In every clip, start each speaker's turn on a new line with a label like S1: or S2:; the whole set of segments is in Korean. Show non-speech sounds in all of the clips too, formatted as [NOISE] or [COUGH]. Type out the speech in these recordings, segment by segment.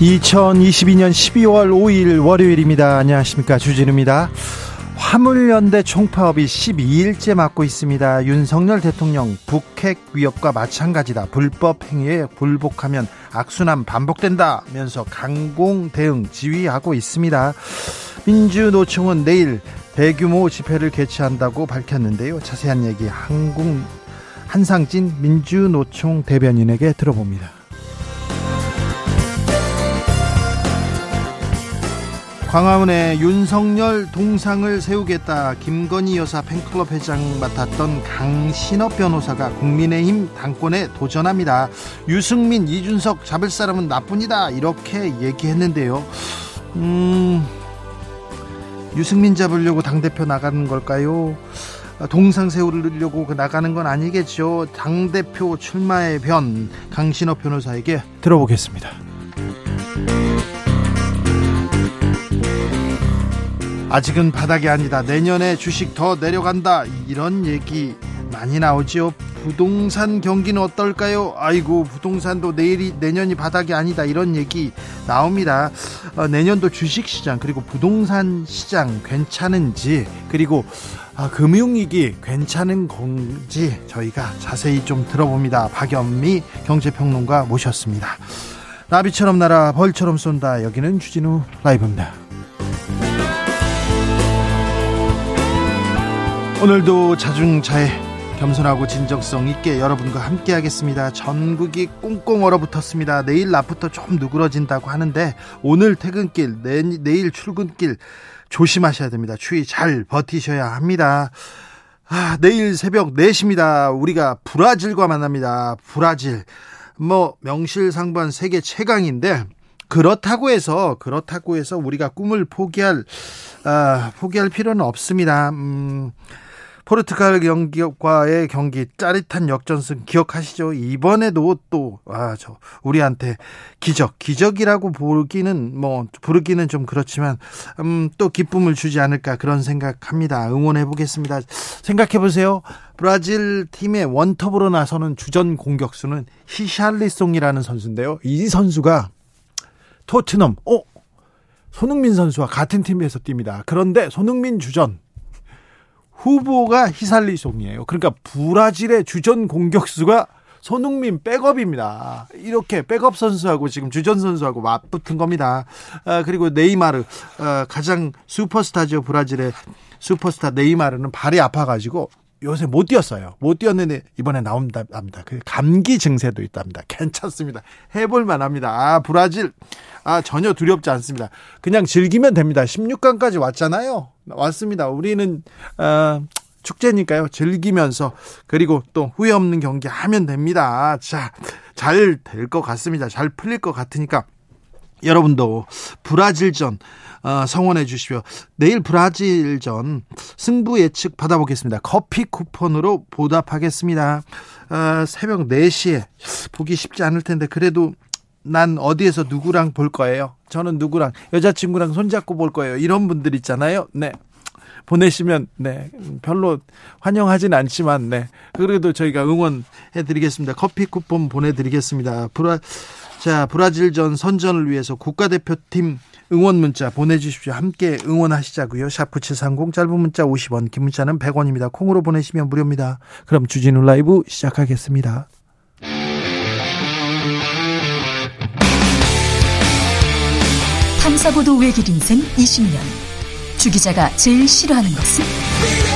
S1: 2022년 12월 5일 월요일입니다. 안녕하십니까. 주진우입니다. 화물연대 총파업이 12일째 맞고 있습니다. 윤석열 대통령 북핵 위협과 마찬가지다. 불법 행위에 불복하면 악순환 반복된다면서 강공 대응 지휘하고 있습니다. 민주노총은 내일 대규모 집회를 개최한다고 밝혔는데요. 자세한 얘기 한국 한상진 민주노총 대변인에게 들어봅니다. 광화문에 윤석열 동상을 세우겠다 김건희 여사 팬클럽 회장 맡았던 강신업 변호사가 국민의힘 당권에 도전합니다. 유승민, 이준석 잡을 사람은 나뿐이다 이렇게 얘기했는데요. 음, 유승민 잡으려고 당 대표 나가는 걸까요? 동상 세우려고 그 나가는 건 아니겠죠. 당 대표 출마의 변 강신업 변호사에게 들어보겠습니다. 아직은 바닥이 아니다. 내년에 주식 더 내려간다. 이런 얘기 많이 나오지요. 부동산 경기는 어떨까요? 아이고 부동산도 내일이 내년이 바닥이 아니다 이런 얘기 나옵니다. 어, 내년도 주식 시장 그리고 부동산 시장 괜찮은지 그리고 아, 금융위기 괜찮은 건지 저희가 자세히 좀 들어봅니다. 박연미 경제평론가 모셨습니다. 나비처럼 날아 벌처럼 쏜다. 여기는 주진우 라이브입니다. 오늘도 자중차에 겸손하고 진정성 있게 여러분과 함께 하겠습니다. 전국이 꽁꽁 얼어붙었습니다. 내일 낮부터 좀 누그러진다고 하는데 오늘 퇴근길, 내, 내일 출근길 조심하셔야 됩니다. 추위 잘 버티셔야 합니다. 아, 내일 새벽 4시입니다. 우리가 브라질과 만납니다. 브라질. 뭐 명실상부한 세계 최강인데 그렇다고 해서 그렇다고 해서 우리가 꿈을 포기할 아, 포기할 필요는 없습니다. 음, 포르투갈 경기과의 경기 짜릿한 역전승 기억하시죠? 이번에도 또 아 저 우리한테 기적 기적이라고 부르기는 뭐 부르기는 좀 그렇지만 음, 또 기쁨을 주지 않을까 그런 생각합니다. 응원해 보겠습니다. 생각해 보세요. 브라질 팀의 원톱으로 나서는 주전 공격수는 히샬리송이라는 선수인데요. 이 선수가 토트넘 어 손흥민 선수와 같은 팀에서 뜁니다. 그런데 손흥민 주전 후보가 히살리송이에요. 그러니까 브라질의 주전 공격수가 손흥민 백업입니다. 이렇게 백업 선수하고 지금 주전 선수하고 맞붙은 겁니다. 아, 그리고 네이마르 아, 가장 슈퍼스타죠 브라질의 슈퍼스타 네이마르는 발이 아파가지고 요새 못 뛰었어요. 못 뛰었는데 이번에 나온답니다. 그 감기 증세도 있답니다. 괜찮습니다. 해볼 만합니다. 아 브라질 아 전혀 두렵지 않습니다. 그냥 즐기면 됩니다. 16강까지 왔잖아요. 왔습니다. 우리는 어, 축제니까요. 즐기면서 그리고 또 후회 없는 경기 하면 됩니다. 자, 잘 될 것 같습니다. 잘 풀릴 것 같으니까 여러분도 브라질전 어, 성원해 주시오. 내일 브라질전 승부 예측 받아보겠습니다. 커피 쿠폰으로 보답하겠습니다. 어, 새벽 4시에 보기 쉽지 않을 텐데 그래도 난 어디에서 누구랑 볼 거예요? 저는 누구랑 여자친구랑 손잡고 볼 거예요. 이런 분들 있잖아요. 네. 보내시면 네 별로 환영하진 않지만 네 그래도 저희가 응원해 드리겠습니다 커피 쿠폰 보내드리겠습니다 브라 자 브라질전 선전을 위해서 국가대표팀 응원 문자 보내주십시오. 함께 응원하시자고요. 샵9730 짧은 문자 50원 긴 문자는 100원입니다. 콩으로 보내시면 무료입니다. 그럼 주진우 라이브 시작하겠습니다.
S2: 탐사보도 외길 인생 20년 주 기자가 제일 싫어하는 것은?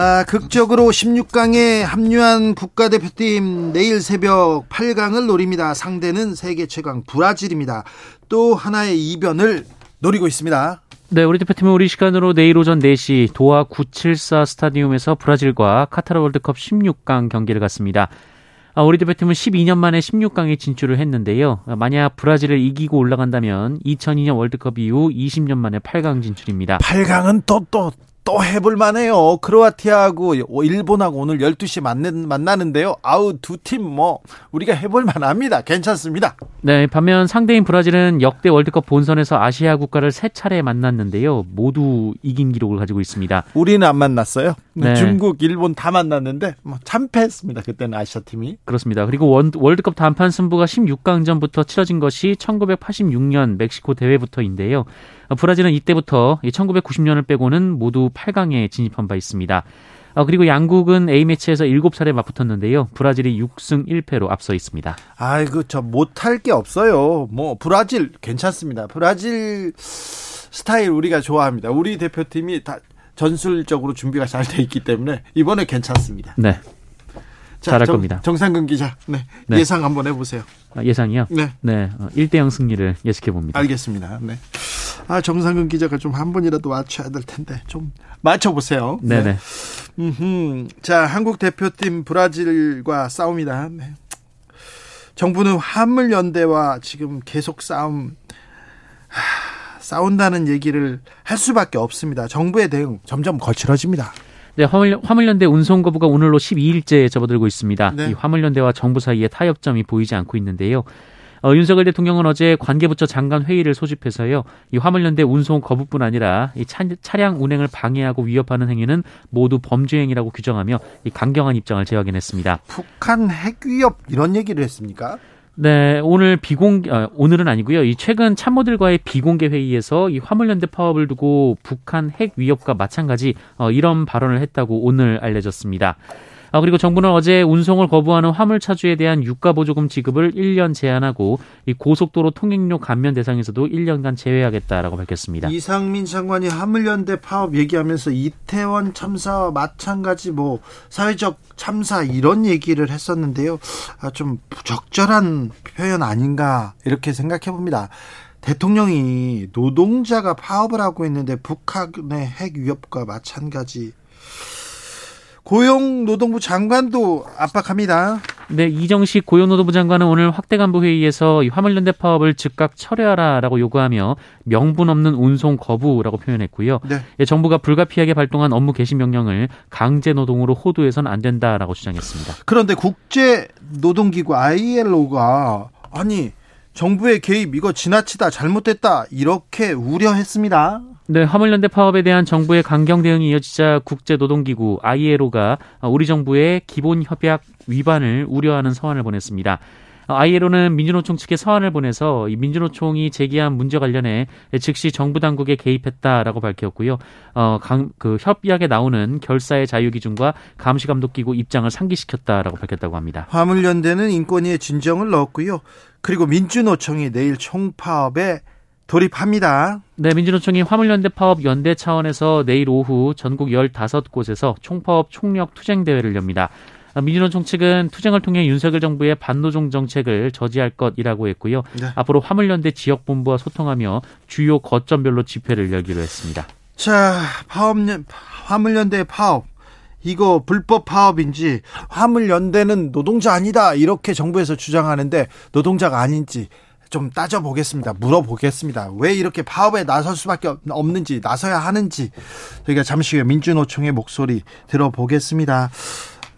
S1: 아, 극적으로 16강에 합류한 국가대표팀 내일 새벽 8강을 노립니다. 상대는 세계 최강 브라질입니다. 또 하나의 이변을 노리고 있습니다.
S3: 네, 우리 대표팀은 우리 시간으로 내일 오전 4시 도하 974 스타디움에서 브라질과 카타르 월드컵 16강 경기를 갖습니다. 아, 우리 대표팀은 12년 만에 16강에 진출을 했는데요. 만약 브라질을 이기고 올라간다면 2002년 월드컵 이후 20년 만에 8강 진출입니다.
S1: 8강은 또, 또, 또 해볼 만해요. 크로아티아하고 일본하고 오늘 12시 만는, 만나는데요. 아우, 두 팀 뭐, 우리가 해볼 만합니다. 괜찮습니다.
S3: 네, 반면 상대인 브라질은 역대 월드컵 본선에서 아시아 국가를 세 차례 만났는데요. 모두 이긴 기록을 가지고 있습니다.
S1: 우리는 안 만났어요. 네. 중국, 일본 다 만났는데, 뭐, 참패했습니다. 그때는 아시아 팀이.
S3: 그렇습니다. 그리고 원, 월드컵 단판 승부가 16강전부터 치러진 것이 1986년 멕시코 대회부터인데요. 브라질은 이때부터 1990년을 빼고는 모두 8강에 진입한 바 있습니다. 어, 그리고 양국은 A매치에서 7차례 맞붙었는데요. 브라질이 6승 1패로 앞서 있습니다.
S1: 아이고, 저 못할 게 없어요. 뭐, 브라질 괜찮습니다. 브라질 스타일 우리가 좋아합니다. 우리 대표팀이 다 전술적으로 준비가 잘 돼 있기 때문에 이번에 괜찮습니다.
S3: 네. 자, 잘할
S1: 정,
S3: 겁니다.
S1: 정상근 기자, 네. 네. 예상 한번 해보세요.
S3: 아, 예상이요?
S1: 네.
S3: 네. 1대0 승리를 예측해 봅니다.
S1: 알겠습니다. 네. 아, 정상근 기자가 좀 한 번이라도 맞춰야 될 텐데 좀 맞춰보세요.
S3: 네네. 네.
S1: 음흠. 자, 한국 대표팀 브라질과 싸움이다. 네. 정부는 화물 연대와 지금 계속 싸움 하, 싸운다는 얘기를 할 수밖에 없습니다. 정부의 대응 점점 거칠어집니다.
S3: 네, 화물, 화물연대 운송 거부가 오늘로 12일째 접어들고 있습니다. 네. 이 화물연대와 정부 사이에 타협점이 보이지 않고 있는데요. 어, 윤석열 대통령은 어제 관계부처 장관 회의를 소집해서요. 이 화물연대 운송 거부뿐 아니라 이 차, 차량 운행을 방해하고 위협하는 행위는 모두 범죄 행위라고 규정하며 이 강경한 입장을 재확인했습니다.
S1: 북한 핵 위협 이런 얘기를 했습니까?
S3: 네, 오늘 비공개 어, 오늘은 아니고요. 이 최근 참모들과의 비공개 회의에서 이 화물연대 파업을 두고 북한 핵 위협과 마찬가지 어, 이런 발언을 했다고 오늘 알려졌습니다. 아, 그리고 정부는 어제 운송을 거부하는 화물차주에 대한 유가보조금 지급을 1년 제한하고 이 고속도로 통행료 감면 대상에서도 1년간 제외하겠다라고 밝혔습니다.
S1: 이상민 장관이 화물연대 파업 얘기하면서 이태원 참사와 마찬가지 뭐 사회적 참사 이런 얘기를 했었는데요. 아, 좀 부적절한 표현 아닌가 이렇게 생각해 봅니다. 대통령이 노동자가 파업을 하고 있는데 북한의 핵 위협과 마찬가지 고용노동부 장관도 압박합니다.
S3: 네, 이정식 고용노동부 장관은 오늘 확대 간부 회의에서 화물연대 파업을 즉각 철회하라라고 요구하며 명분 없는 운송 거부라고 표현했고요. 네. 예, 정부가 불가피하게 발동한 업무 개시 명령을 강제 노동으로 호도해서는 안 된다라고 주장했습니다.
S1: 그런데 국제 노동기구 ILO가 아니 정부의 개입 이거 지나치다 잘못됐다 이렇게 우려했습니다.
S3: 네, 화물연대 파업에 대한 정부의 강경 대응이 이어지자 국제노동기구 ILO가 우리 정부의 기본협약 위반을 우려하는 서한을 보냈습니다. ILO는 민주노총 측에 서한을 보내서 이 민주노총이 제기한 문제 관련해 즉시 정부 당국에 개입했다라고 밝혔고요. 어, 강, 그 협약에 나오는 결사의 자유 기준과 감시 감독 기구 입장을 상기시켰다라고 밝혔다고 합니다.
S1: 화물연대는 인권위에 진정을 넣었고요. 그리고 민주노총이 내일 총파업에 돌입합니다.
S3: 네, 민주노총이 화물연대 파업 연대 차원에서 내일 오후 전국 15곳에서 총파업 총력 투쟁 대회를 엽니다. 민주노총 측은 투쟁을 통해 윤석열 정부의 반노종 정책을 저지할 것이라고 했고요. 네. 앞으로 화물연대 지역 본부와 소통하며 주요 거점별로 집회를 열기로 했습니다.
S1: 자, 파업, 화물연대 파업. 이거 불법 파업인지 화물연대는 노동자 아니다 이렇게 정부에서 주장하는데 노동자가 아닌지 좀 따져보겠습니다. 물어보겠습니다. 왜 이렇게 파업에 나설 수밖에 없는지, 나서야 하는지, 저희가 잠시 후에 민주노총의 목소리 들어보겠습니다.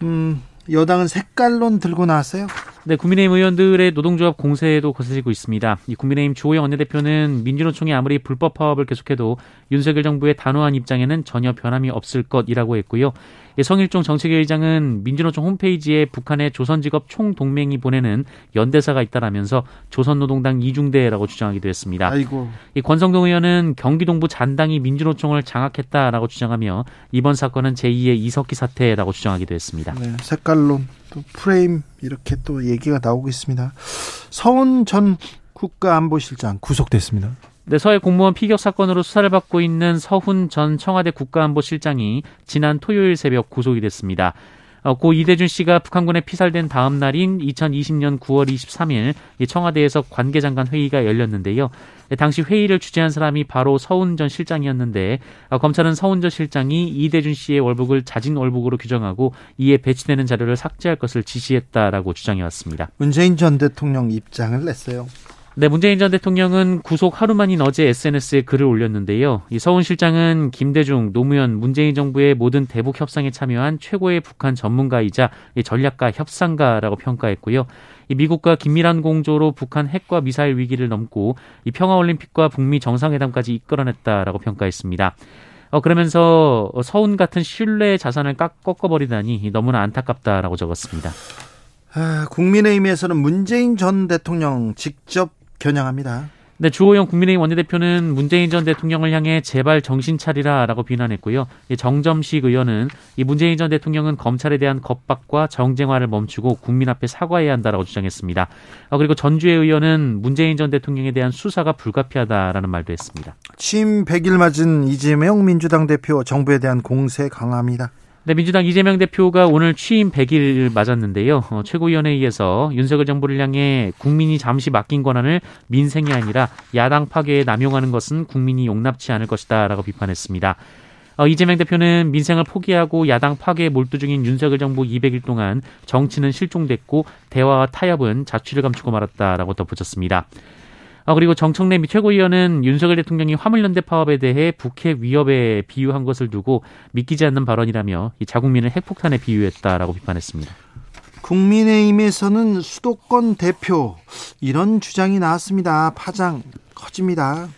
S1: 음, 여당은 색깔론 들고 나왔어요?
S3: 네, 국민의힘 의원들의 노동조합 공세에도 거세지고 있습니다. 이 국민의힘 주호영 원내대표는 민주노총이 아무리 불법 파업을 계속해도 윤석열 정부의 단호한 입장에는 전혀 변함이 없을 것이라고 했고요. 성일종 정책위의장은 민주노총 홈페이지에 북한의 조선직업 총동맹이 보내는 연대사가 있다라면서 조선노동당 이중대라고 주장하기도 했습니다.
S1: 아이고.
S3: 이 권성동 의원은 경기동부 잔당이 민주노총을 장악했다라고 주장하며 이번 사건은 제2의 이석기 사태라고 주장하기도 했습니다.
S1: 네, 색깔론 또 프레임 이렇게 또 얘기가 나오고 있습니다. 서훈 전 국가안보실장 구속됐습니다.
S3: 네, 서해 공무원 피격 사건으로 수사를 받고 있는 서훈 전 청와대 국가안보실장이 지난 토요일 새벽 구속이 됐습니다. 어, 고 이대준 씨가 북한군에 피살된 다음 날인 2020년 9월 23일 청와대에서 관계장관 회의가 열렸는데요. 네, 당시 회의를 주재한 사람이 바로 서훈 전 실장이었는데 어, 검찰은 서훈 전 실장이 이대준 씨의 월북을 자진 월북으로 규정하고 이에 배치되는 자료를 삭제할 것을 지시했다라고 주장해 왔습니다.
S1: 문재인 전 대통령 입장을 냈어요.
S3: 네, 문재인 전 대통령은 구속 하루 만인 어제 SNS에 글을 올렸는데요. 이 서훈 실장은 김대중, 노무현, 문재인 정부의 모든 대북 협상에 참여한 최고의 북한 전문가이자 전략가, 협상가라고 평가했고요. 이 미국과 긴밀한 공조로 북한 핵과 미사일 위기를 넘고 이 평화올림픽과 북미 정상회담까지 이끌어냈다라고 평가했습니다. 어, 그러면서 서훈 같은 신뢰의 자산을 깎, 꺾어버리다니 너무나 안타깝다라고 적었습니다.
S1: 아, 국민의힘에서는 문재인 전 대통령 직접 겨냥합니다.
S3: 네, 주호영 국민의힘 원내대표는 문재인 전 대통령을 향해 제발 정신 차리라라고 비난했고요. 정점식 의원은 이 문재인 전 대통령은 검찰에 대한 겁박과 정쟁화를 멈추고 국민 앞에 사과해야 한다라고 주장했습니다. 어, 그리고 전주의 의원은 문재인 전 대통령에 대한 수사가 불가피하다라는 말도 했습니다.
S1: 취임 100일 맞은 이재명 민주당 대표 정부에 대한 공세 강화합니다.
S3: 네, 민주당 이재명 대표가 오늘 취임 100일 맞았는데요. 어, 최고위원회의에서 윤석열 정부를 향해 국민이 잠시 맡긴 권한을 민생이 아니라 야당 파괴에 남용하는 것은 국민이 용납치 않을 것이다 라고 비판했습니다. 어, 이재명 대표는 민생을 포기하고 야당 파괴에 몰두 중인 윤석열 정부 200일 동안 정치는 실종됐고 대화와 타협은 자취를 감추고 말았다라고 덧붙였습니다. 아, 그리고 정청래 최고위원은 윤석열 대통령이 화물연대 파업에 대해 북핵 위협에 비유한 것을 두고 믿기지 않는 발언이라며 이 자국민을 핵폭탄에 비유했다라고 비판했습니다.
S1: 국민의힘에서는 수도권 대표 이런 주장이 나왔습니다. 파장 커집니다.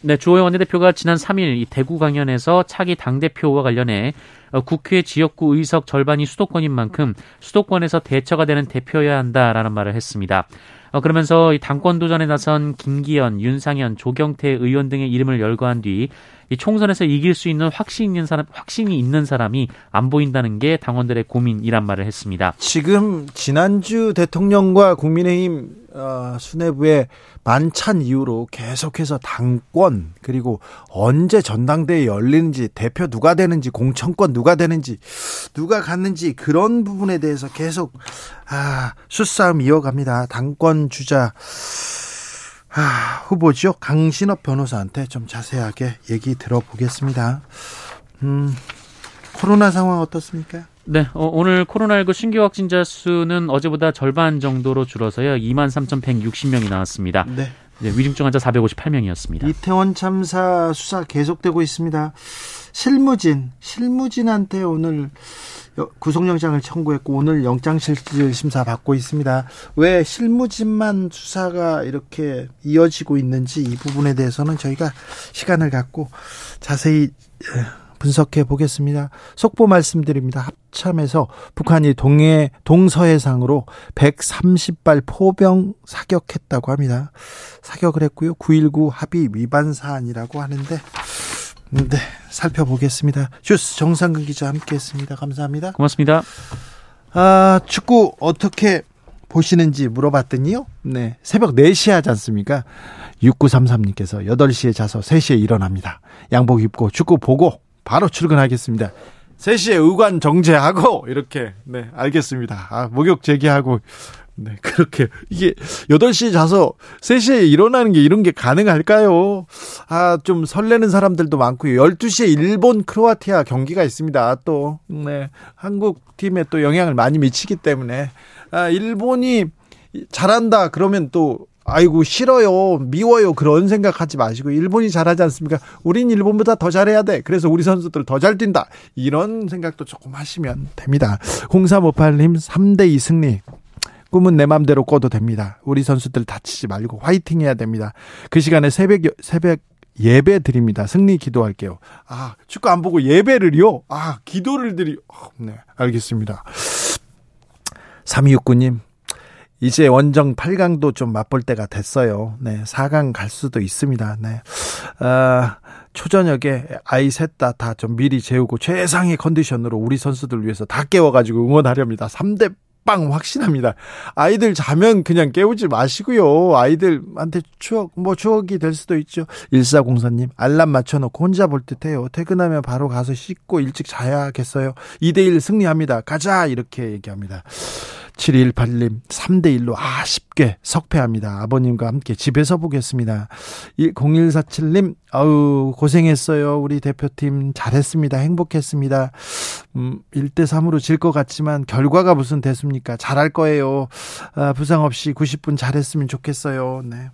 S3: 네, 주호영 원내대표가 지난 3일 이 대구 강연에서 차기 당대표와 관련해 어, 국회 지역구 의석 절반이 수도권인 만큼 수도권에서 대처가 되는 대표여야 한다라는 말을 했습니다. 어, 그러면서 이 당권 도전에 나선 김기현, 윤상현, 조경태 의원 등의 이름을 열거한 뒤 이 총선에서 이길 수 있는 확신 있는 사람, 확신이 있는 사람이 안 보인다는 게 당원들의 고민이란 말을 했습니다.
S1: 지금 지난주 대통령과 국민의힘 어, 수뇌부의 만찬 이후로 계속해서 당권 그리고 언제 전당대회 열리는지 대표 누가 되는지 공천권 누가 되는지 누가 갔는지 그런 부분에 대해서 계속 아, 수싸움 이어갑니다. 당권 주자 아, 후보죠 강신업 변호사한테 좀 자세하게 얘기 들어보겠습니다. 음, 코로나 상황 어떻습니까?
S3: 네, 어, 오늘 코로나19 신규 확진자 수는 어제보다 절반 정도로 줄어서요. 2만 3,160명이 나왔습니다. 네. 네, 위중증 환자 458명이었습니다.
S1: 이태원 참사 수사 계속되고 있습니다. 실무진, 실무진한테 오늘 구속영장을 청구했고 오늘 영장실질 심사 받고 있습니다. 왜 실무진만 수사가 이렇게 이어지고 있는지 이 부분에 대해서는 저희가 시간을 갖고 자세히 분석해 보겠습니다. 속보 말씀드립니다. 합참에서 북한이 동해 동서해상으로 130발 포병 사격했다고 합니다. 사격을 했고요. 919 합의 위반 사안이라고 하는데 네, 살펴보겠습니다. 주스 정상근 기자 함께했습니다. 감사합니다.
S3: 고맙습니다.
S1: 아, 축구 어떻게 보시는지 물어봤더니요. 네. 새벽 4시에 하지 않습니까? 6933님께서 8시에 자서 3시에 일어납니다. 양복 입고 축구 보고 바로 출근하겠습니다. 3시에 의관 정제하고 이렇게 네 알겠습니다. 아, 목욕 제기하고 네 그렇게 이게 8시에 자서 3시에 일어나는 게 이런 게 가능할까요? 아 좀 설레는 사람들도 많고요. 12시에 일본 크로아티아 경기가 있습니다. 또 네. 한국 팀에 또 영향을 많이 미치기 때문에 아 일본이 잘한다 그러면 또 아이고 싫어요 미워요 그런 생각하지 마시고 일본이 잘하지 않습니까 우린 일본보다 더 잘해야 돼 그래서 우리 선수들 더 잘 뛴다 이런 생각도 조금 하시면 됩니다 0358님 3대2 승리 꿈은 내 맘대로 꿔도 됩니다 우리 선수들 다치지 말고 화이팅 해야 됩니다 그 시간에 새벽 새벽 예배 드립니다. 승리 기도할게요. 아, 축구 안 보고 예배를요? 아, 기도를 드리, 어, 네, 알겠습니다. 3269님, 이제 원정 8강도 좀 맛볼 때가 됐어요. 네, 4강 갈 수도 있습니다. 네. 아, 초저녁에 아이 셋 다 다 좀 미리 재우고 최상의 컨디션으로 우리 선수들 위해서 다 깨워가지고 응원하렵니다. 3대 빵 확신합니다. 아이들 자면 그냥 깨우지 마시고요. 아이들한테 추억, 뭐 추억이 될 수도 있죠. 1404님, 알람 맞춰 놓고 혼자 볼 듯해요. 퇴근하면 바로 가서 씻고 일찍 자야겠어요. 2대1 승리합니다. 가자! 이렇게 얘기합니다. 7218님, 3대1로 아쉽게 석패합니다. 아버님과 함께 집에서 보겠습니다. 0147님, 아우, 고생했어요. 우리 대표팀 잘했습니다. 행복했습니다. 음, 1대3으로 질 것 같지만 결과가 무슨 됐습니까? 잘할 거예요. 아, 부상 없이 90분 잘했으면 좋겠어요. 네.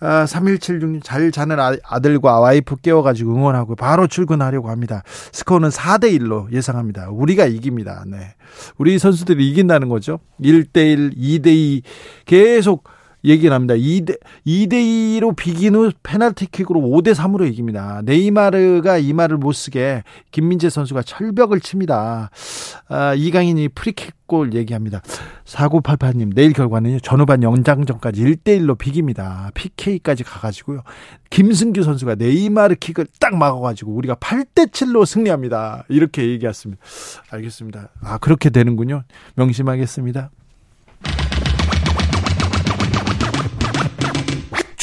S1: 아, 3176님 잘 자는 아, 들과 와이프 깨워가지고 응원하고 바로 출근하려고 합니다. 스코어는 4대 1로 예상합니다. 우리가 이깁니다. 네. 우리 선수들이 이긴다는 거죠. 1대 1, 2대 2 계속 얘기 납니다. 2대, 2대2로 비긴 후 페널티킥으로 5대3으로 이깁니다. 네이마르가 이 말을 못 쓰게 김민재 선수가 철벽을 칩니다. 아, 이강인이 프리킥골 얘기합니다. 4988님, 내일 결과는요, 전후반 연장전까지 1대1로 비깁니다. PK까지 가가지고요. 김승규 선수가 네이마르 킥을 딱 막아가지고 우리가 8대7로 승리합니다. 이렇게 얘기했습니다. 알겠습니다. 아, 그렇게 되는군요. 명심하겠습니다.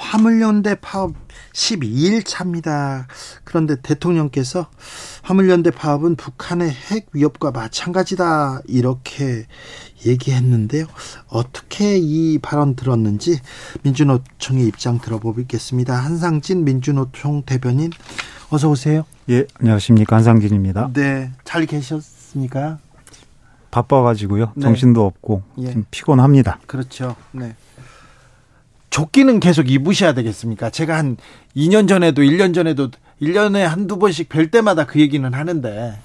S1: 화물연대 파업 12일 차입니다. 그런데 대통령께서 화물연대 파업은 북한의 핵 위협과 마찬가지다 이렇게 얘기했는데요. 어떻게 이 발언 들었는지 민주노총의 입장 들어보겠습니다. 한상진 민주노총 대변인 어서 오세요.
S4: 예, 안녕하십니까 한상진입니다.
S1: 네, 잘 계셨습니까?
S4: 바빠가지고요. 네. 정신도 없고 예. 좀 피곤합니다.
S1: 그렇죠. 네. 조끼는 계속 입으셔야 되겠습니까? 제가 한 2년 전에도 1년 전에도 1년에 한두 번씩 뵐 때마다 그 얘기는 하는데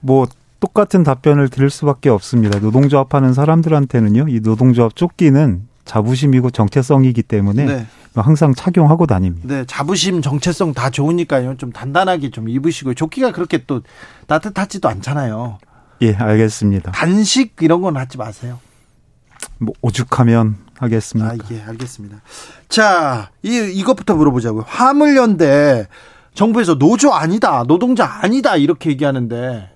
S4: 뭐 똑같은 답변을 드릴 수밖에 없습니다. 노동조합 하는 사람들한테는요. 이 노동조합 조끼는 자부심이고 정체성이기 때문에 네. 항상 착용하고 다닙니다.
S1: 네, 자부심, 정체성 다 좋으니까요. 좀 단단하게 좀 입으시고 조끼가 그렇게 또 따뜻하지도 않잖아요.
S4: 예, 알겠습니다.
S1: 단식 이런 건 하지 마세요.
S4: 뭐 오죽하면 하겠습니다. 아,
S1: 예, 알겠습니다. 자, 이 이것부터 물어보자고요. 화물연대 정부에서 노조 아니다, 노동자 아니다 이렇게 얘기하는데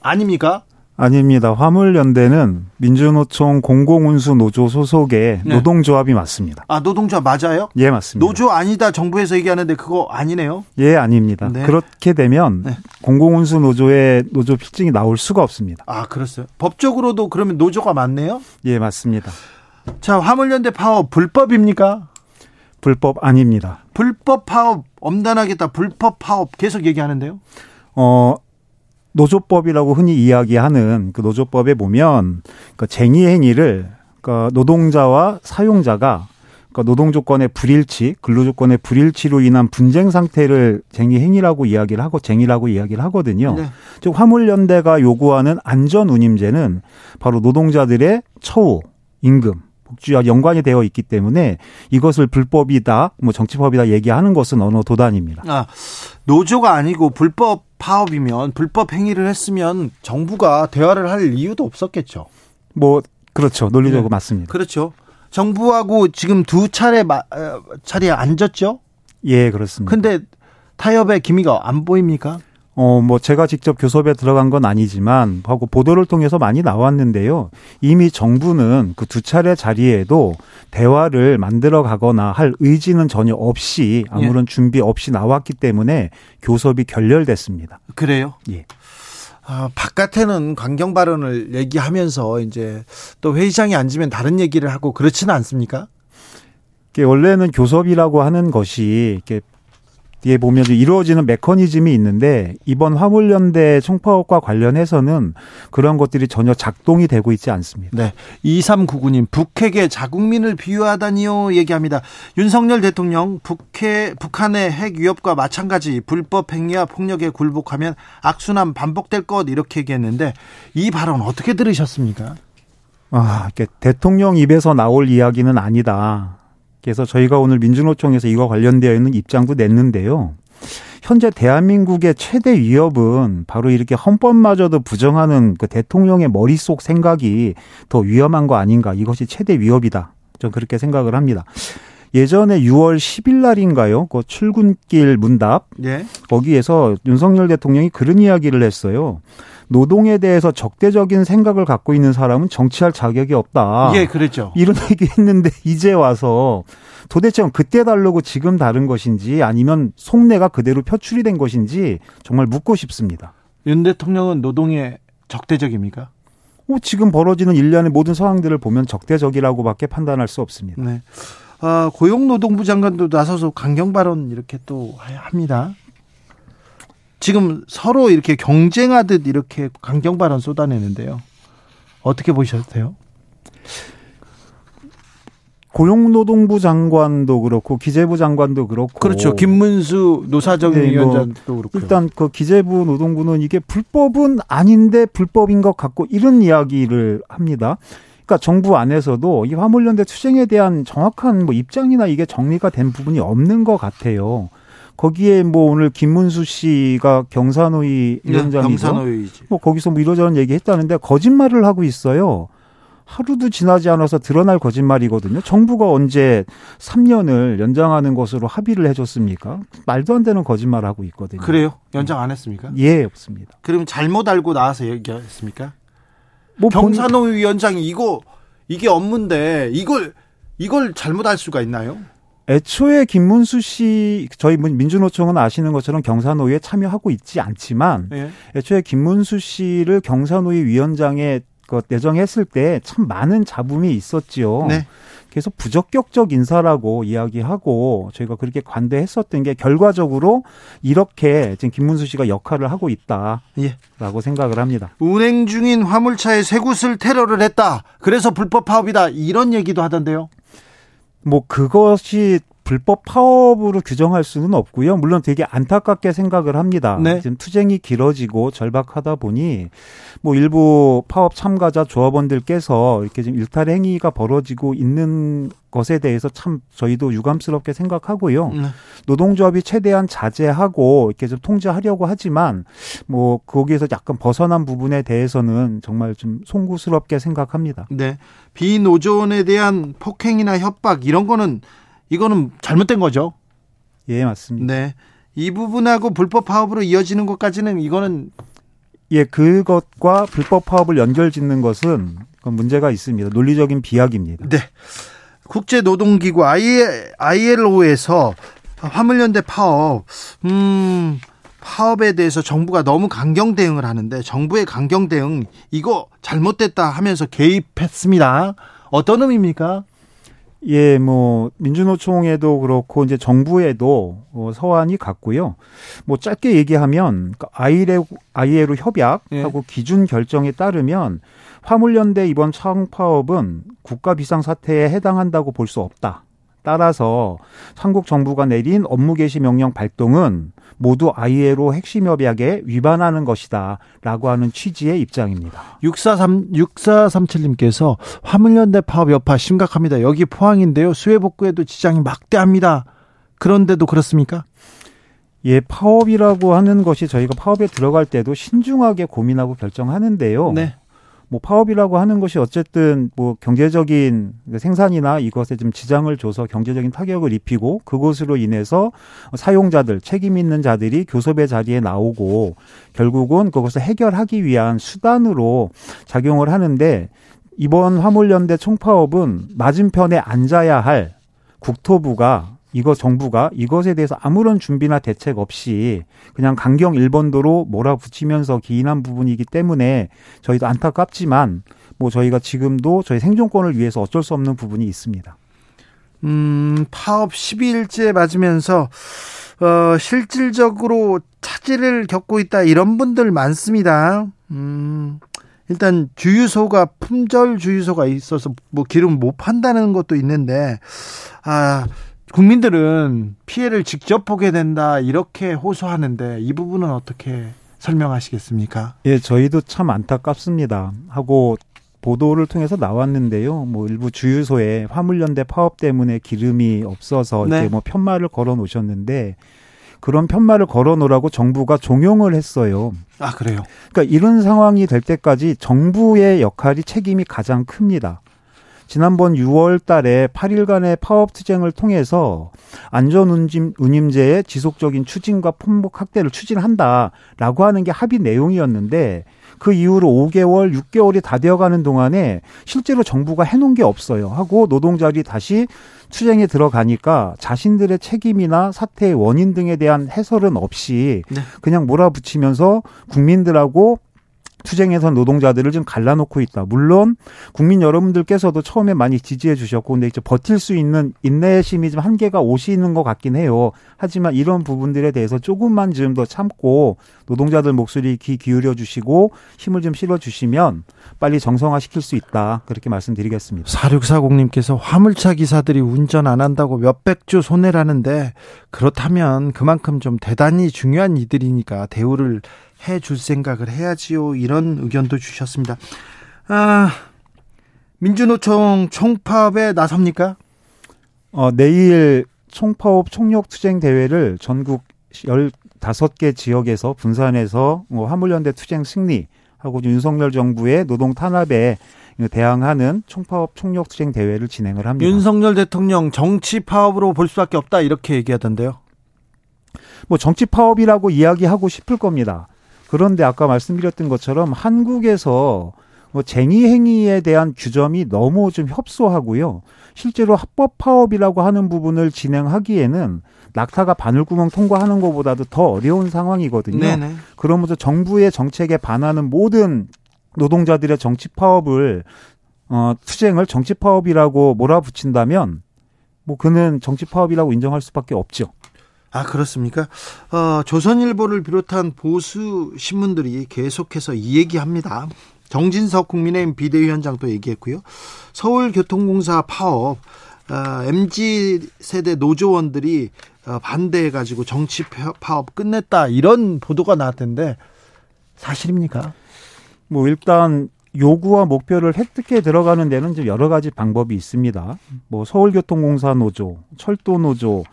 S1: 아닙니까?
S4: 아닙니다. 화물연대는 민주노총 공공운수 노조 소속의 네. 노동조합이 맞습니다.
S1: 아, 노동조합 맞아요?
S4: 예, 맞습니다.
S1: 노조 아니다 정부에서 얘기하는데 그거 아니네요?
S4: 예, 아닙니다. 네. 그렇게 되면 네. 공공운수 노조의 노조 필증이 나올 수가 없습니다.
S1: 아, 그렇어요? 법적으로도 그러면 노조가 맞네요?
S4: 예, 맞습니다.
S1: 자, 화물연대 파업 불법입니까?
S4: 불법 아닙니다.
S1: 불법 파업 엄단하겠다. 불법 파업 계속 얘기하는데요.
S4: 어, 노조법이라고 흔히 이야기하는 그 노조법에 보면 그 쟁의 행위를 그 노동자와 사용자가 그 노동 조건의 불일치, 근로 조건의 불일치로 인한 분쟁 상태를 쟁의 행위라고 이야기를 하고 쟁의라고 이야기를 하거든요. 네. 즉 화물연대가 요구하는 안전 운임제는 바로 노동자들의 처우, 임금, 복지와 연관이 되어 있기 때문에 이것을 불법이다, 뭐 정치법이다 얘기하는 것은 어느 도단입니다.
S1: 아, 노조가 아니고 불법 파업이면 불법 행위를 했으면 정부가 대화를 할 이유도 없었겠죠.
S4: 뭐 그렇죠. 논리적으로 네. 맞습니다.
S1: 그렇죠. 정부하고 지금 두 차례 마, 어, 자리에 앉았죠?
S4: 예, 그렇습니다.
S1: 근데 타협의 기미가 안 보입니까?
S4: 어, 뭐 제가 직접 교섭에 들어간 건 아니지만 하고 보도를 통해서 많이 나왔는데요. 이미 정부는 그 두 차례 자리에도 대화를 만들어 가거나 할 의지는 전혀 없이 아무런 예. 준비 없이 나왔기 때문에 교섭이 결렬됐습니다.
S1: 그래요?
S4: 예.
S1: 아, 바깥에는 강경 발언을 얘기하면서 이제 또 회의장에 앉으면 다른 얘기를 하고 그렇지는 않습니까?
S4: 원래는 교섭이라고 하는 것이 이렇게 뒤에 보면 이루어지는 메커니즘이 있는데 이번 화물연대 총파업과 관련해서는 그런 것들이 전혀 작동이 되고 있지 않습니다.
S1: 네. 2399님 북핵에 자국민을 비유하다니요 얘기합니다. 윤석열 대통령 북해 북한의 핵 위협과 마찬가지 불법 행위와 폭력에 굴복하면 악순환 반복될 것 이렇게 얘기했는데 이 발언 어떻게 들으셨습니까?
S4: 아, 대통령 입에서 나올 이야기는 아니다. 그래서 저희가 오늘 민주노총에서 이거 관련되어 있는 입장도 냈는데요. 현재 대한민국의 최대 위협은 바로 이렇게 헌법마저도 부정하는 그 대통령의 머릿속 생각이 더 위험한 거 아닌가. 이것이 최대 위협이다. 좀 그렇게 생각을 합니다. 예전에 6월 10일 날인가요? 그 출근길 문답.
S1: 예.
S4: 거기에서 윤석열 대통령이 그런 이야기를 했어요. 노동에 대해서 적대적인 생각을 갖고 있는 사람은 정치할 자격이 없다.
S1: 예, 그랬죠.
S4: 이런 [LAUGHS] 얘기 했는데 이제 와서 도대체 그때 다르고 지금 다른 것인지 아니면 속내가 그대로 표출이 된 것인지 정말 묻고 싶습니다.
S1: 윤 대통령은 노동에 적대적입니까?
S4: 어, 지금 벌어지는 일련의 모든 상황들을 보면 적대적이라고밖에 판단할 수 없습니다.
S1: 네. 아, 고용노동부 장관도 나서서 강경 발언 이렇게 또 합니다. 지금 서로 이렇게 경쟁하듯 이렇게 강경 발언 쏟아내는데요. 어떻게 보셨어요?
S4: 고용노동부 장관도 그렇고 기재부 장관도 그렇고
S1: 그렇죠. 김문수 노사정
S4: 네, 뭐
S1: 위원장도 그렇고
S4: 일단 그 기재부 노동부는 이게 불법은 아닌데 불법인 것 같고 이런 이야기를 합니다. 그러니까 정부 안에서도 이 화물연대 투쟁에 대한 정확한 뭐 입장이나 이게 정리가 된 부분이 없는 것 같아요. 거기에 뭐 오늘 김문수 씨가 경산호위
S1: 네,
S4: 위원장이죠.
S1: 경산호위지.
S4: 뭐 거기서 뭐 이러저런 얘기 했다는데 거짓말을 하고 있어요. 하루도 지나지 않아서 드러날 거짓말이거든요. 정부가 언제 3년을 연장하는 것으로 합의를 해줬습니까? 말도 안 되는 거짓말 하고 있거든요.
S1: 그래요? 연장 안 했습니까?
S4: 예, 없습니다.
S1: 그럼 잘못 알고 나와서 얘기했습니까?
S4: 뭐
S1: 경산호 위원장이 이거 이게 업무인데 이걸 이걸 잘못할 수가 있나요?
S4: 애초에 김문수 씨 저희 민주노총은 아시는 것처럼 경산호위에 참여하고 있지 않지만
S1: 예.
S4: 애초에 김문수 씨를 경산호위 위원장에 그 내정했을 때 참 많은 잡음이 있었지요.
S1: 네.
S4: 그래서 부적격적 인사라고 이야기하고 저희가 그렇게 관대했었던 게 결과적으로 이렇게 지금 김문수 씨가 역할을 하고 있다라고
S1: 예.
S4: 생각을 합니다.
S1: 운행 중인 화물차에 쇠굿을 테러를 했다. 그래서 불법 파업이다. 이런 얘기도 하던데요.
S4: 뭐 그것이 불법 파업으로 규정할 수는 없고요. 물론 되게 안타깝게 생각을 합니다.
S1: 네.
S4: 지금 투쟁이 길어지고 절박하다 보니 뭐 일부 파업 참가자 조합원들께서 이렇게 지금 일탈 행위가 벌어지고 있는 것에 대해서 참 저희도 유감스럽게 생각하고요.
S1: 네.
S4: 노동조합이 최대한 자제하고 이렇게 좀 통제하려고 하지만 뭐 거기에서 약간 벗어난 부분에 대해서는 정말 좀 송구스럽게 생각합니다.
S1: 네. 비노조원에 대한 폭행이나 협박 이런 거는 이거는 잘못된 거죠.
S4: 예, 맞습니다.
S1: 네. 이 부분하고 불법 파업으로 이어지는 것까지는 이거는
S4: 예, 그것과 불법 파업을 연결 짓는 것은 문제가 있습니다. 논리적인 비약입니다.
S1: 네. 국제노동기구 ILO에서 화물연대 파업, 음, 파업에 대해서 정부가 너무 강경 대응을 하는데 정부의 강경 대응 이거 잘못됐다 하면서 개입했습니다. 어떤 의미입니까?
S4: 예, 뭐 민주노총에도 그렇고 이제 정부에도 어, 서한이 갔고요. 뭐 짧게 얘기하면 아이레 아이에로 협약하고
S1: 예.
S4: 기준 결정에 따르면 화물연대 이번 차항 파업은 국가 비상 사태에 해당한다고 볼 수 없다. 따라서 한국 정부가 내린 업무 개시 명령 발동은 모두 ILO 핵심 협약에 위반하는 것이다라고 하는 취지의 입장입니다.
S1: 643 6437님께서 화물연대 파업 여파 심각합니다. 여기 포항인데요. 수해 복구에도 지장이 막대합니다. 그런데도 그렇습니까?
S4: 예, 파업이라고 하는 것이 저희가 파업에 들어갈 때도 신중하게 고민하고 결정하는데요.
S1: 네.
S4: 뭐 파업이라고 하는 것이 어쨌든 뭐 경제적인 생산이나 이것에 좀 지장을 줘서 경제적인 타격을 입히고 그것으로 인해서 사용자들 책임 있는 자들이 교섭의 자리에 나오고 결국은 그것을 해결하기 위한 수단으로 작용을 하는데 이번 화물연대 총파업은 맞은편에 앉아야 할 국토부가 이거 정부가 이것에 대해서 아무런 준비나 대책 없이 그냥 강경 일본도로 몰아붙이면서 기인한 부분이기 때문에 저희도 안타깝지만 뭐 저희가 지금도 저희 생존권을 위해서 어쩔 수 없는 부분이 있습니다.
S1: 음, 파업 12일째 맞으면서 어, 실질적으로 차질을 겪고 있다 이런 분들 많습니다. 음, 일단 주유소가 품절 주유소가 있어서 뭐 기름 못 판다는 것도 있는데 아 국민들은 피해를 직접 보게 된다 이렇게 호소하는데 이 부분은 어떻게 설명하시겠습니까?
S4: 예, 저희도 참 안타깝습니다. 하고 보도를 통해서 나왔는데요. 뭐 일부 주유소에 화물연대 파업 때문에 기름이 없어서
S1: 네.
S4: 이렇게 뭐 편말을 걸어 놓으셨는데 그런 편말을 걸어 놓으라고 정부가 종용을 했어요.
S1: 아 그래요.
S4: 그러니까 이런 상황이 될 때까지 정부의 역할이 책임이 가장 큽니다. 지난번 6월 달에 8일간의 파업 투쟁을 통해서 안전운임제의 지속적인 추진과 품목 확대를 추진한다라고 하는 게 합의 내용이었는데 그 이후로 5개월, 6개월이 다 되어가는 동안에 실제로 정부가 해놓은 게 없어요. 하고 노동자들이 다시 투쟁에 들어가니까 자신들의 책임이나 사태의 원인 등에 대한 해설은 없이
S1: 네.
S4: 그냥 몰아붙이면서 국민들하고 투쟁에서 노동자들을 좀 갈라놓고 있다. 물론 국민 여러분들께서도 처음에 많이 지지해 주셨고 근데 이제 버틸 수 있는 인내심이 좀 한계가 오시는 것 같긴 해요. 하지만 이런 부분들에 대해서 조금만 좀 더 참고 노동자들 목소리 귀 기울여 주시고 힘을 좀 실어 주시면 빨리 정상화 시킬 수 있다. 그렇게 말씀드리겠습니다.
S1: 4640님께서 화물차 기사들이 운전 안 한다고 몇백 주 손해라는데 그렇다면 그만큼 좀 대단히 중요한 이들이니까 대우를 해줄 생각을 해야지요. 이런 의견도 주셨습니다. 아, 민주노총 총파업에 나섭니까?
S4: 어, 내일 총파업 총력 투쟁 대회를 전국 15개 지역에서 분산해서 뭐 화물연대 투쟁 승리하고 윤석열 정부의 노동 탄압에 대항하는 총파업 총력 투쟁 대회를 진행을 합니다.
S1: 윤석열 대통령 정치 파업으로 볼 수밖에 없다 이렇게 얘기하던데요.
S4: 뭐 정치 파업이라고 이야기하고 싶을 겁니다. 그런데 아까 말씀드렸던 것처럼 한국에서 뭐 쟁의 행위에 대한 규정이 너무 좀 협소하고요. 실제로 합법 파업이라고 하는 부분을 진행하기에는 낙타가 바늘구멍 통과하는 것보다도 더 어려운 상황이거든요.
S1: 네네.
S4: 그러면서 정부의 정책에 반하는 모든 노동자들의 정치 파업을 어 투쟁을 정치 파업이라고 몰아붙인다면 뭐 그는 정치 파업이라고 인정할 수밖에 없죠.
S1: 아 그렇습니까? 어, 조선일보를 비롯한 보수 신문들이 계속해서 이 얘기합니다. 정진석 국민의힘 비대위원장도 얘기했고요. 서울교통공사 파업, 어, mz 세대 노조원들이 어, 반대해 가지고 정치 파업 끝냈다 이런 보도가 나왔던데 사실입니까?
S4: 뭐 일단 요구와 목표를 획득해 들어가는 데는 좀 여러 가지 방법이 있습니다. 뭐 서울교통공사 노조, 철도 노조,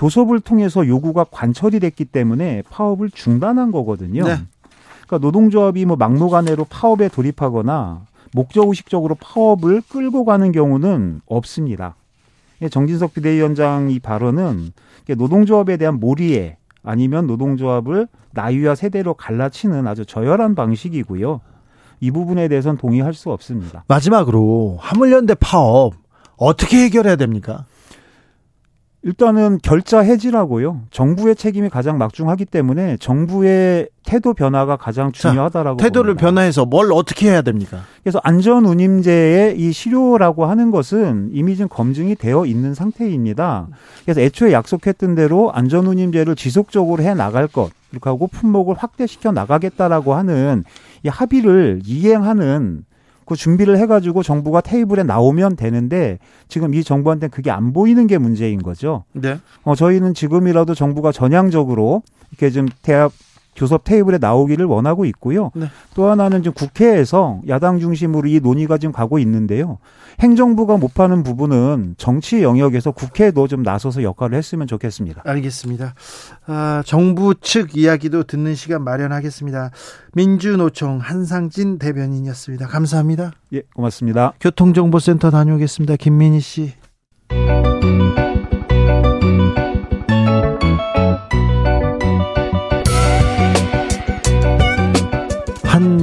S4: 교섭을 통해서 요구가 관철이 됐기 때문에 파업을 중단한 거거든요.
S1: 네.
S4: 그러니까 노동조합이 뭐 막무가내로 파업에 돌입하거나 목적의식적으로 파업을 끌고 가는 경우는 없습니다. 예, 정진석 비대위원장 이 발언은 노동조합에 대한 몰이에 아니면 노동조합을 나이와 세대로 갈라치는 아주 저열한 방식이고요. 이 부분에 대해서는 동의할 수 없습니다.
S1: 마지막으로 화물연대 파업 어떻게 해결해야 됩니까?
S4: 일단은 결자 해지라고요. 정부의 책임이 가장 막중하기 때문에 정부의 태도 변화가 가장 중요하다라고
S1: 태도를
S4: 봅니다.
S1: 변화해서 뭘 어떻게 해야 됩니까?
S4: 그래서 안전운임제의 이 실효라고 하는 것은 이미 좀 검증이 되어 있는 상태입니다. 그래서 애초에 약속했던 대로 안전운임제를 지속적으로 해 나갈 것, 이렇게 하고 품목을 확대시켜 나가겠다라고 하는 이 합의를 이행하는 그 준비를 해가지고 정부가 테이블에 나오면 되는데 지금 이 정부한테 그게 안 보이는 게 문제인 거죠.
S1: 네.
S4: 어, 저희는 지금이라도 정부가 전향적으로 이렇게 좀 대합 교섭 테이블에 나오기를 원하고 있고요.
S1: 네.
S4: 또 하나는 좀 국회에서 야당 중심으로 이 논의가 지금 가고 있는데요. 행정부가 못하는 부분은 정치 영역에서 국회도 좀 나서서 역할을 했으면 좋겠습니다.
S1: 알겠습니다. 아, 정부 측 이야기도 듣는 시간 마련하겠습니다. 민주노총 한상진 대변인이었습니다. 감사합니다.
S4: 예, 고맙습니다.
S1: 교통정보센터 다녀오겠습니다. 김민희 씨.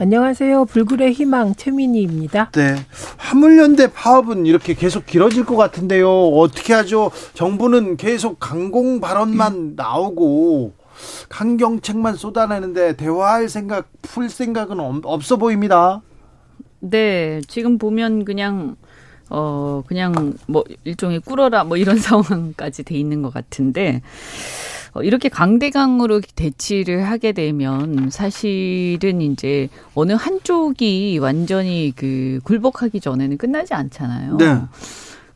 S5: 안녕하세요. 불굴의 희망 최민희입니다.
S1: 네. 화물연대 파업은 이렇게 계속 길어질 것 같은데요. 어떻게 하죠? 정부는 계속 강공 발언만 나오고 강경책만 쏟아내는데 대화할 생각, 풀 생각은 없- 없어 보입니다.
S6: 네, 지금 보면 그냥 어 그냥 뭐 일종의 꿇어라 뭐 이런 [LAUGHS] 상황까지 돼 있는 것 같은데 어, 이렇게 강대강으로 대치를 하게 되면 사실은 이제 어느 한쪽이 완전히 그 굴복하기 전에는 끝나지 않잖아요.
S1: 네.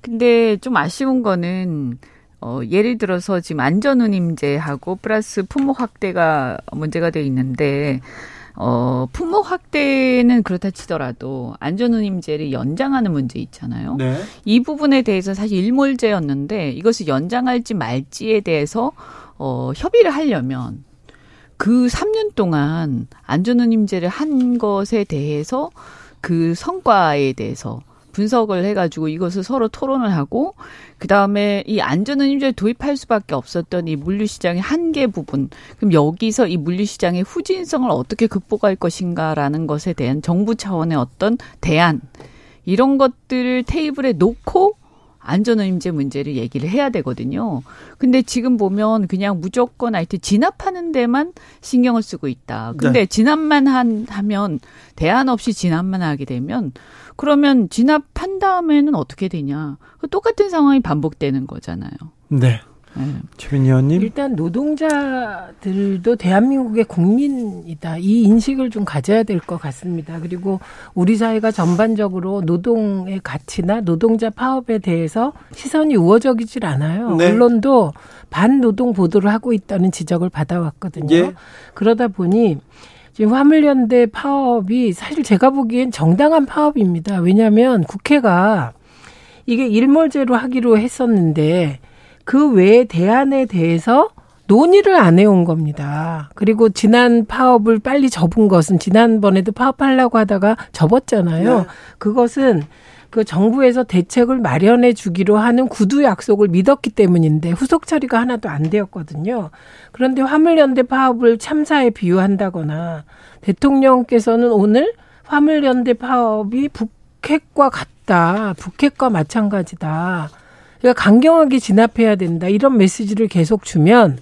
S6: 근데 좀 아쉬운 거는 어, 예를 들어서 지금 안전운임제하고 플러스 품목 확대가 문제가 돼 있는데 어, 품목 확대는 그렇다 치더라도 안전운임제를 연장하는 문제 있잖아요.
S1: 네.
S6: 이 부분에 대해서 사실 일몰제였는데 이것을 연장할지 말지에 대해서 어, 협의를 하려면 그 3년 동안 안전운임제를 한 것에 대해서 그 성과에 대해서 분석을 해가지고 이것을 서로 토론을 하고 그 다음에 이 안전운임제를 도입할 수밖에 없었던 이 물류시장의 한계 부분 그럼 여기서 이 물류시장의 후진성을 어떻게 극복할 것인가라는 것에 대한 정부 차원의 어떤 대안 이런 것들을 테이블에 놓고 안전운임제 문제를 얘기를 해야 되거든요. 근데 지금 보면 그냥 무조건 하여튼 진압하는 데만 신경을 쓰고 있다. 근데
S1: 네.
S6: 진압만 한, 하면 대안 없이 진압만 하게 되면 그러면 진압한 다음에는 어떻게 되냐. 그 똑같은 상황이 반복되는 거잖아요.
S1: 네.
S6: 네.
S1: 최민희 의원님.
S5: 일단 노동자들도 대한민국의 국민이다. 이 인식을 좀 가져야 될 것 같습니다. 그리고 우리 사회가 전반적으로 노동의 가치나 노동자 파업에 대해서 시선이 우호적이질 않아요.
S1: 네.
S5: 언론도 반노동 보도를 하고 있다는 지적을 받아왔거든요.
S1: 예.
S5: 그러다 보니 지금 화물연대 파업이 사실 제가 보기엔 정당한 파업입니다. 왜냐하면 국회가 이게 일몰제로 하기로 했었는데 그 외의 대안에 대해서 논의를 안 해온 겁니다. 그리고 지난 파업을 빨리 접은 것은 지난번에도 파업하려고 하다가 접었잖아요.
S1: 네.
S5: 그것은 그 정부에서 대책을 마련해 주기로 하는 구두 약속을 믿었기 때문인데 후속 처리가 하나도 안 되었거든요. 그런데 화물연대 파업을 참사에 비유한다거나 대통령께서는 오늘 화물연대 파업이 북핵과 같다. 북핵과 마찬가지다. 그러니까 강경하게 진압해야 된다. 이런 메시지를 계속 주면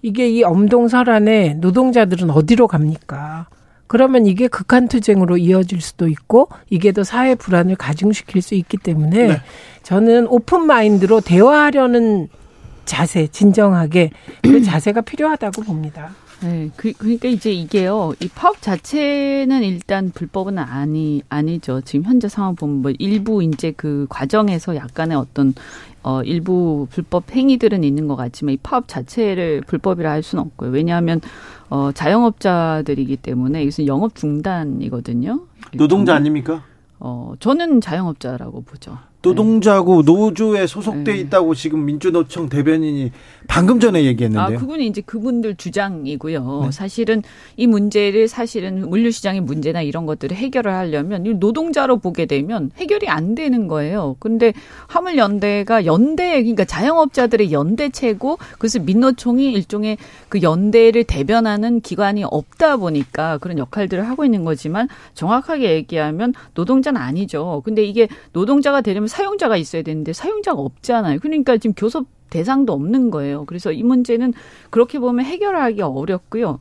S5: 이게 이 엄동설한에 노동자들은 어디로 갑니까? 그러면 이게 극한 투쟁으로 이어질 수도 있고 이게 더 사회 불안을 가중시킬 수 있기 때문에
S1: 네.
S5: 저는 open mind로 대화하려는 자세, 진정하게 그 자세가 필요하다고 봅니다.
S6: 네, 그, 그러니까 이제 이게요, 이 파업 자체는 일단 불법은 아니 아니죠. 지금 현재 상황 보면 뭐 일부 이제 그 과정에서 약간의 어떤 어 일부 불법 행위들은 있는 것 같지만 이 파업 자체를 불법이라 할 수는 없고요. 왜냐하면 어 자영업자들이기 때문에 이것은 영업 중단이거든요.
S1: 노동자
S6: 일종의.
S1: 아닙니까?
S6: 어 저는 자영업자라고 보죠.
S1: 노동자고 노조에 소속돼
S6: 네.
S1: 있다고 지금 민주노총 대변인이 방금 전에
S6: 아,
S1: 얘기했는데요.
S6: 그거는 이제 그분들 주장이고요.
S1: 네.
S6: 사실은 이 문제를 사실은 물류시장의 문제나 이런 것들을 해결을 하려면 이 노동자로 보게 되면 해결이 안 되는 거예요. 근데 화물연대가 연대, 그러니까 자영업자들의 연대체고 그래서 민노총이 일종의 그 연대를 대변하는 기관이 없다 보니까 그런 역할들을 하고 있는 거지만 정확하게 얘기하면 노동자는 아니죠. 근데 이게 노동자가 되려면 사용자가 있어야 되는데 사용자가 없잖아요. 그러니까 지금 교섭 대상도 없는 거예요. 그래서 이 문제는 그렇게 보면 해결하기 어렵고요.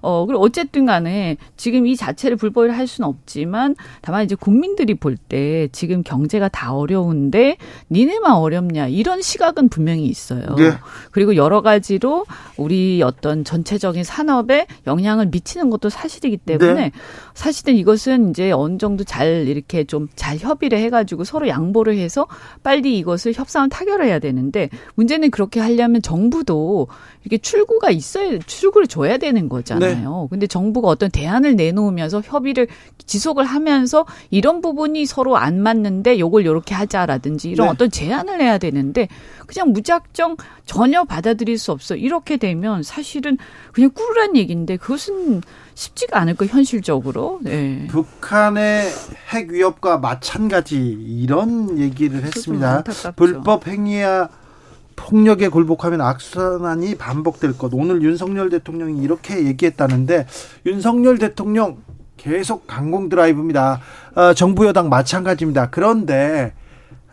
S6: 어, 그리고 어쨌든 간에 지금 이 자체를 불법을 할 수는 없지만 다만 이제 국민들이 볼 때 지금 경제가 다 어려운데 니네만 어렵냐 이런 시각은 분명히 있어요.
S1: 네.
S6: 그리고 여러 가지로 우리 어떤 전체적인 산업에 영향을 미치는 것도 사실이기 때문에
S1: 네.
S6: 사실은 이것은 이제 어느 정도 잘 이렇게 좀 잘 협의를 해가지고 서로 양보를 해서 빨리 이것을 협상을 타결해야 되는데 문제는 그렇게 하려면 정부도 이렇게 출구가 있어야 출구를 줘야 되는 거잖아요. 근데 정부가 어떤 대안을 내놓으면서 협의를 지속을 하면서 이런 부분이 서로 안 맞는데 요걸 요렇게 하자라든지 이런
S1: 네.
S6: 어떤 제안을 해야 되는데 그냥 무작정 전혀 받아들일 수 없어 이렇게 되면 사실은 그냥 꿀란 얘기인데 그것은 쉽지가 않을 거 현실적으로. 네.
S1: 북한의 핵 위협과 마찬가지 이런 얘기를 했습니다.
S6: 안타깝죠.
S1: 불법 행위야 폭력에 굴복하면 악순환이 반복될 것. 오늘 윤석열 대통령이 이렇게 얘기했다는데 윤석열 대통령 계속 강공 드라이브입니다. 아, 정부 여당 마찬가지입니다. 그런데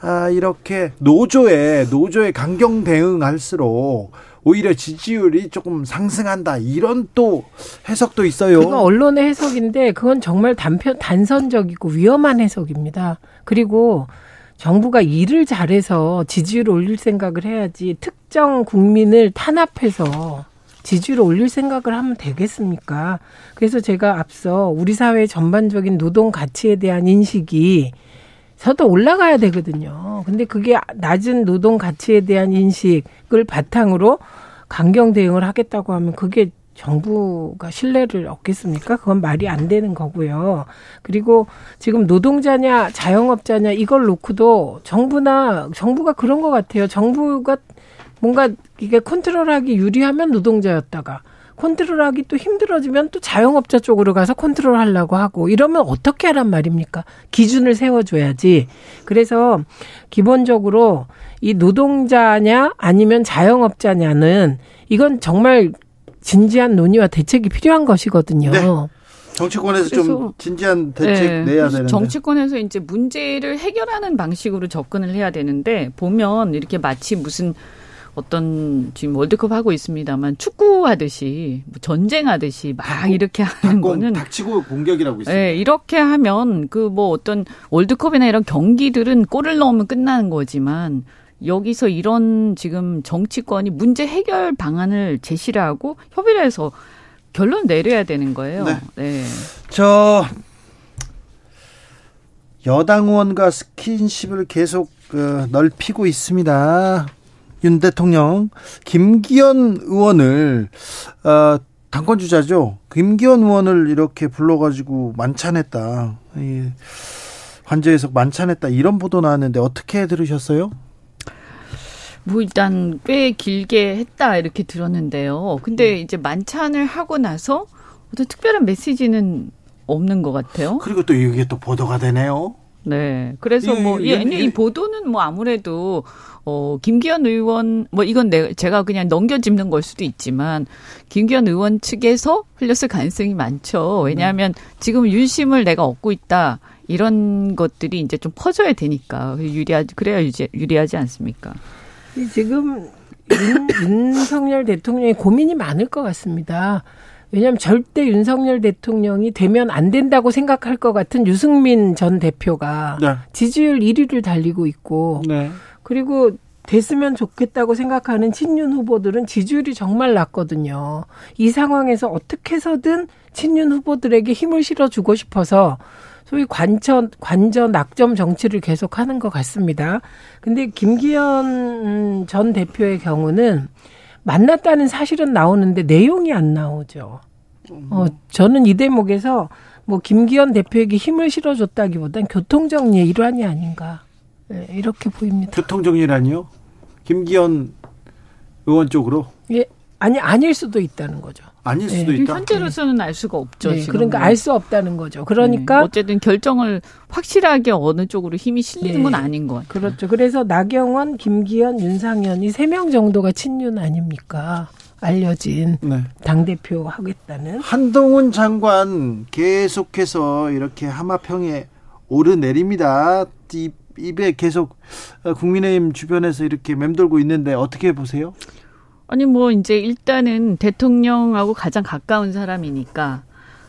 S1: 아, 이렇게 노조에 노조에 강경 대응할수록 오히려 지지율이 조금 상승한다. 이런 또 해석도 있어요.
S5: 그건 언론의 해석인데 그건 정말 단편 단선적이고 위험한 해석입니다. 그리고 정부가 일을 잘해서 지지율을 올릴 생각을 해야지 특정 국민을 탄압해서 지지율을 올릴 생각을 하면 되겠습니까? 그래서 제가 앞서 우리 사회의 전반적인 노동 가치에 대한 인식이 서도 올라가야 되거든요. 근데 그게 낮은 노동 가치에 대한 인식을 바탕으로 강경 대응을 하겠다고 하면 그게 정부가 신뢰를 얻겠습니까? 그건 말이 안 되는 거고요. 그리고 지금 노동자냐 자영업자냐 이걸 놓고도 정부나 정부가 그런 것 같아요. 정부가 뭔가 이게 컨트롤하기 유리하면 노동자였다가 컨트롤하기 또 힘들어지면 또 자영업자 쪽으로 가서 컨트롤하려고 하고 이러면 어떻게 하란 말입니까? 기준을 세워줘야지. 그래서 기본적으로 이 노동자냐 아니면 자영업자냐는 이건 정말 진지한 논의와 대책이 필요한 것이거든요.
S1: 네. 정치권에서 좀 진지한 대책 네, 내야 되는데
S6: 정치권에서 이제 문제를 해결하는 방식으로 접근을 해야 되는데 보면 이렇게 마치 무슨 어떤 지금 월드컵 하고 있습니다만 축구하듯이 뭐 전쟁하듯이 막 닭공, 이렇게 하는 거는
S1: 닥치고 공격이라고 있습니다.
S6: 네, 이렇게 하면 그 뭐 어떤 월드컵이나 이런 경기들은 골을 넣으면 끝나는 거지만 여기서 이런 지금 정치권이 문제 해결 방안을 제시를 하고 협의를 해서 결론 내려야 되는 거예요. 네. 네.
S1: 저 여당 의원과 스킨십을 계속 그 넓히고 있습니다. 윤 대통령 김기현 의원을 어, 당권 주자죠. 김기현 의원을 이렇게 불러가지고 만찬했다. 환저에서 만찬했다 이런 보도 나왔는데 어떻게 들으셨어요?
S6: 뭐 일단 꽤 길게 했다 이렇게 들었는데요. 근데 네. 이제 만찬을 하고 나서 어떤 특별한 메시지는 없는 것 같아요.
S1: 그리고 또 이게 또 보도가 되네요.
S6: 네. 그래서 이, 뭐, 이, 이, 이 보도는 뭐 아무래도 어, 김기현 의원, 뭐 이건 내, 제가 그냥 넘겨짚는 걸 수도 있지만, 김기현 의원 측에서 흘렸을 가능성이 많죠. 왜냐하면 지금 윤심을 내가 얻고 있다. 이런 것들이 이제 좀 퍼져야 되니까. 유리하지, 그래야 유지, 유리하지 않습니까?
S5: 지금 윤, 윤석열 대통령이 고민이 많을 것 같습니다. 왜냐하면 절대 윤석열 대통령이 되면 안 된다고 생각할 것 같은 유승민 전 대표가 네. 지지율 1위를 달리고 있고 네. 그리고 됐으면 좋겠다고 생각하는 친윤 후보들은 지지율이 정말 낮거든요. 이 상황에서 어떻게 해서든 친윤 후보들에게 힘을 실어주고 싶어서 소위 관전, 관전 낙점 정치를 계속 하는 것 같습니다. 근데 김기현 전 대표의 경우는 만났다는 사실은 나오는데 내용이 안 나오죠. 어, 저는 이 대목에서 뭐 김기현 대표에게 힘을 실어줬다기보단 교통정리의 일환이 아닌가. 네, 이렇게 보입니다.
S1: 교통정리라니요? 김기현 의원 쪽으로?
S5: 예, 아니 아닐 수도 있다는 거죠.
S1: 아닐 수도 네. 있다.
S6: 현재로서는 알 수가 없죠. 네,
S5: 그러니까 알 수 없다는 거죠. 그러니까 네.
S6: 어쨌든 결정을 확실하게 어느 쪽으로 힘이 실리는 건 네. 아닌 것 같아요.
S5: 그렇죠. 그래서 나경원, 김기현, 윤상현 이 세 명 정도가 친윤 아닙니까? 알려진 네. 당 대표 하겠다는
S1: 한동훈 장관 계속해서 이렇게 하마평에 오르내립니다. 이 입에 계속 어, 국민의힘 주변에서 이렇게 맴돌고 있는데 어떻게 보세요?
S6: 아니 뭐 이제 일단은 대통령하고 가장 가까운 사람이니까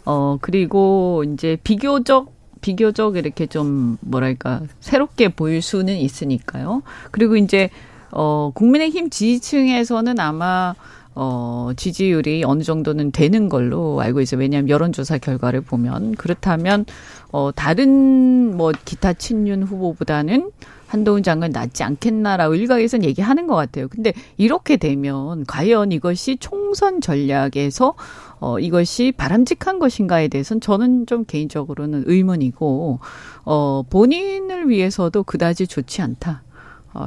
S6: 어 그리고 이제 비교적 비교적 이렇게 좀 뭐랄까 새롭게 보일 수는 있으니까요. 그리고 이제 어 국민의힘 지지층에서는 아마 어, 지지율이 어느 정도는 되는 걸로 알고 있어요. 왜냐하면 여론조사 결과를 보면 그렇다면 어, 다른 뭐 기타 친윤 후보보다는 한동훈 장관 낫지 않겠나라고 일각에서는 얘기하는 것 같아요. 근데 이렇게 되면 과연 이것이 총선 전략에서 어, 이것이 바람직한 것인가에 대해서는 저는 좀 개인적으로는 의문이고, 어, 본인을 위해서도 그다지 좋지 않다.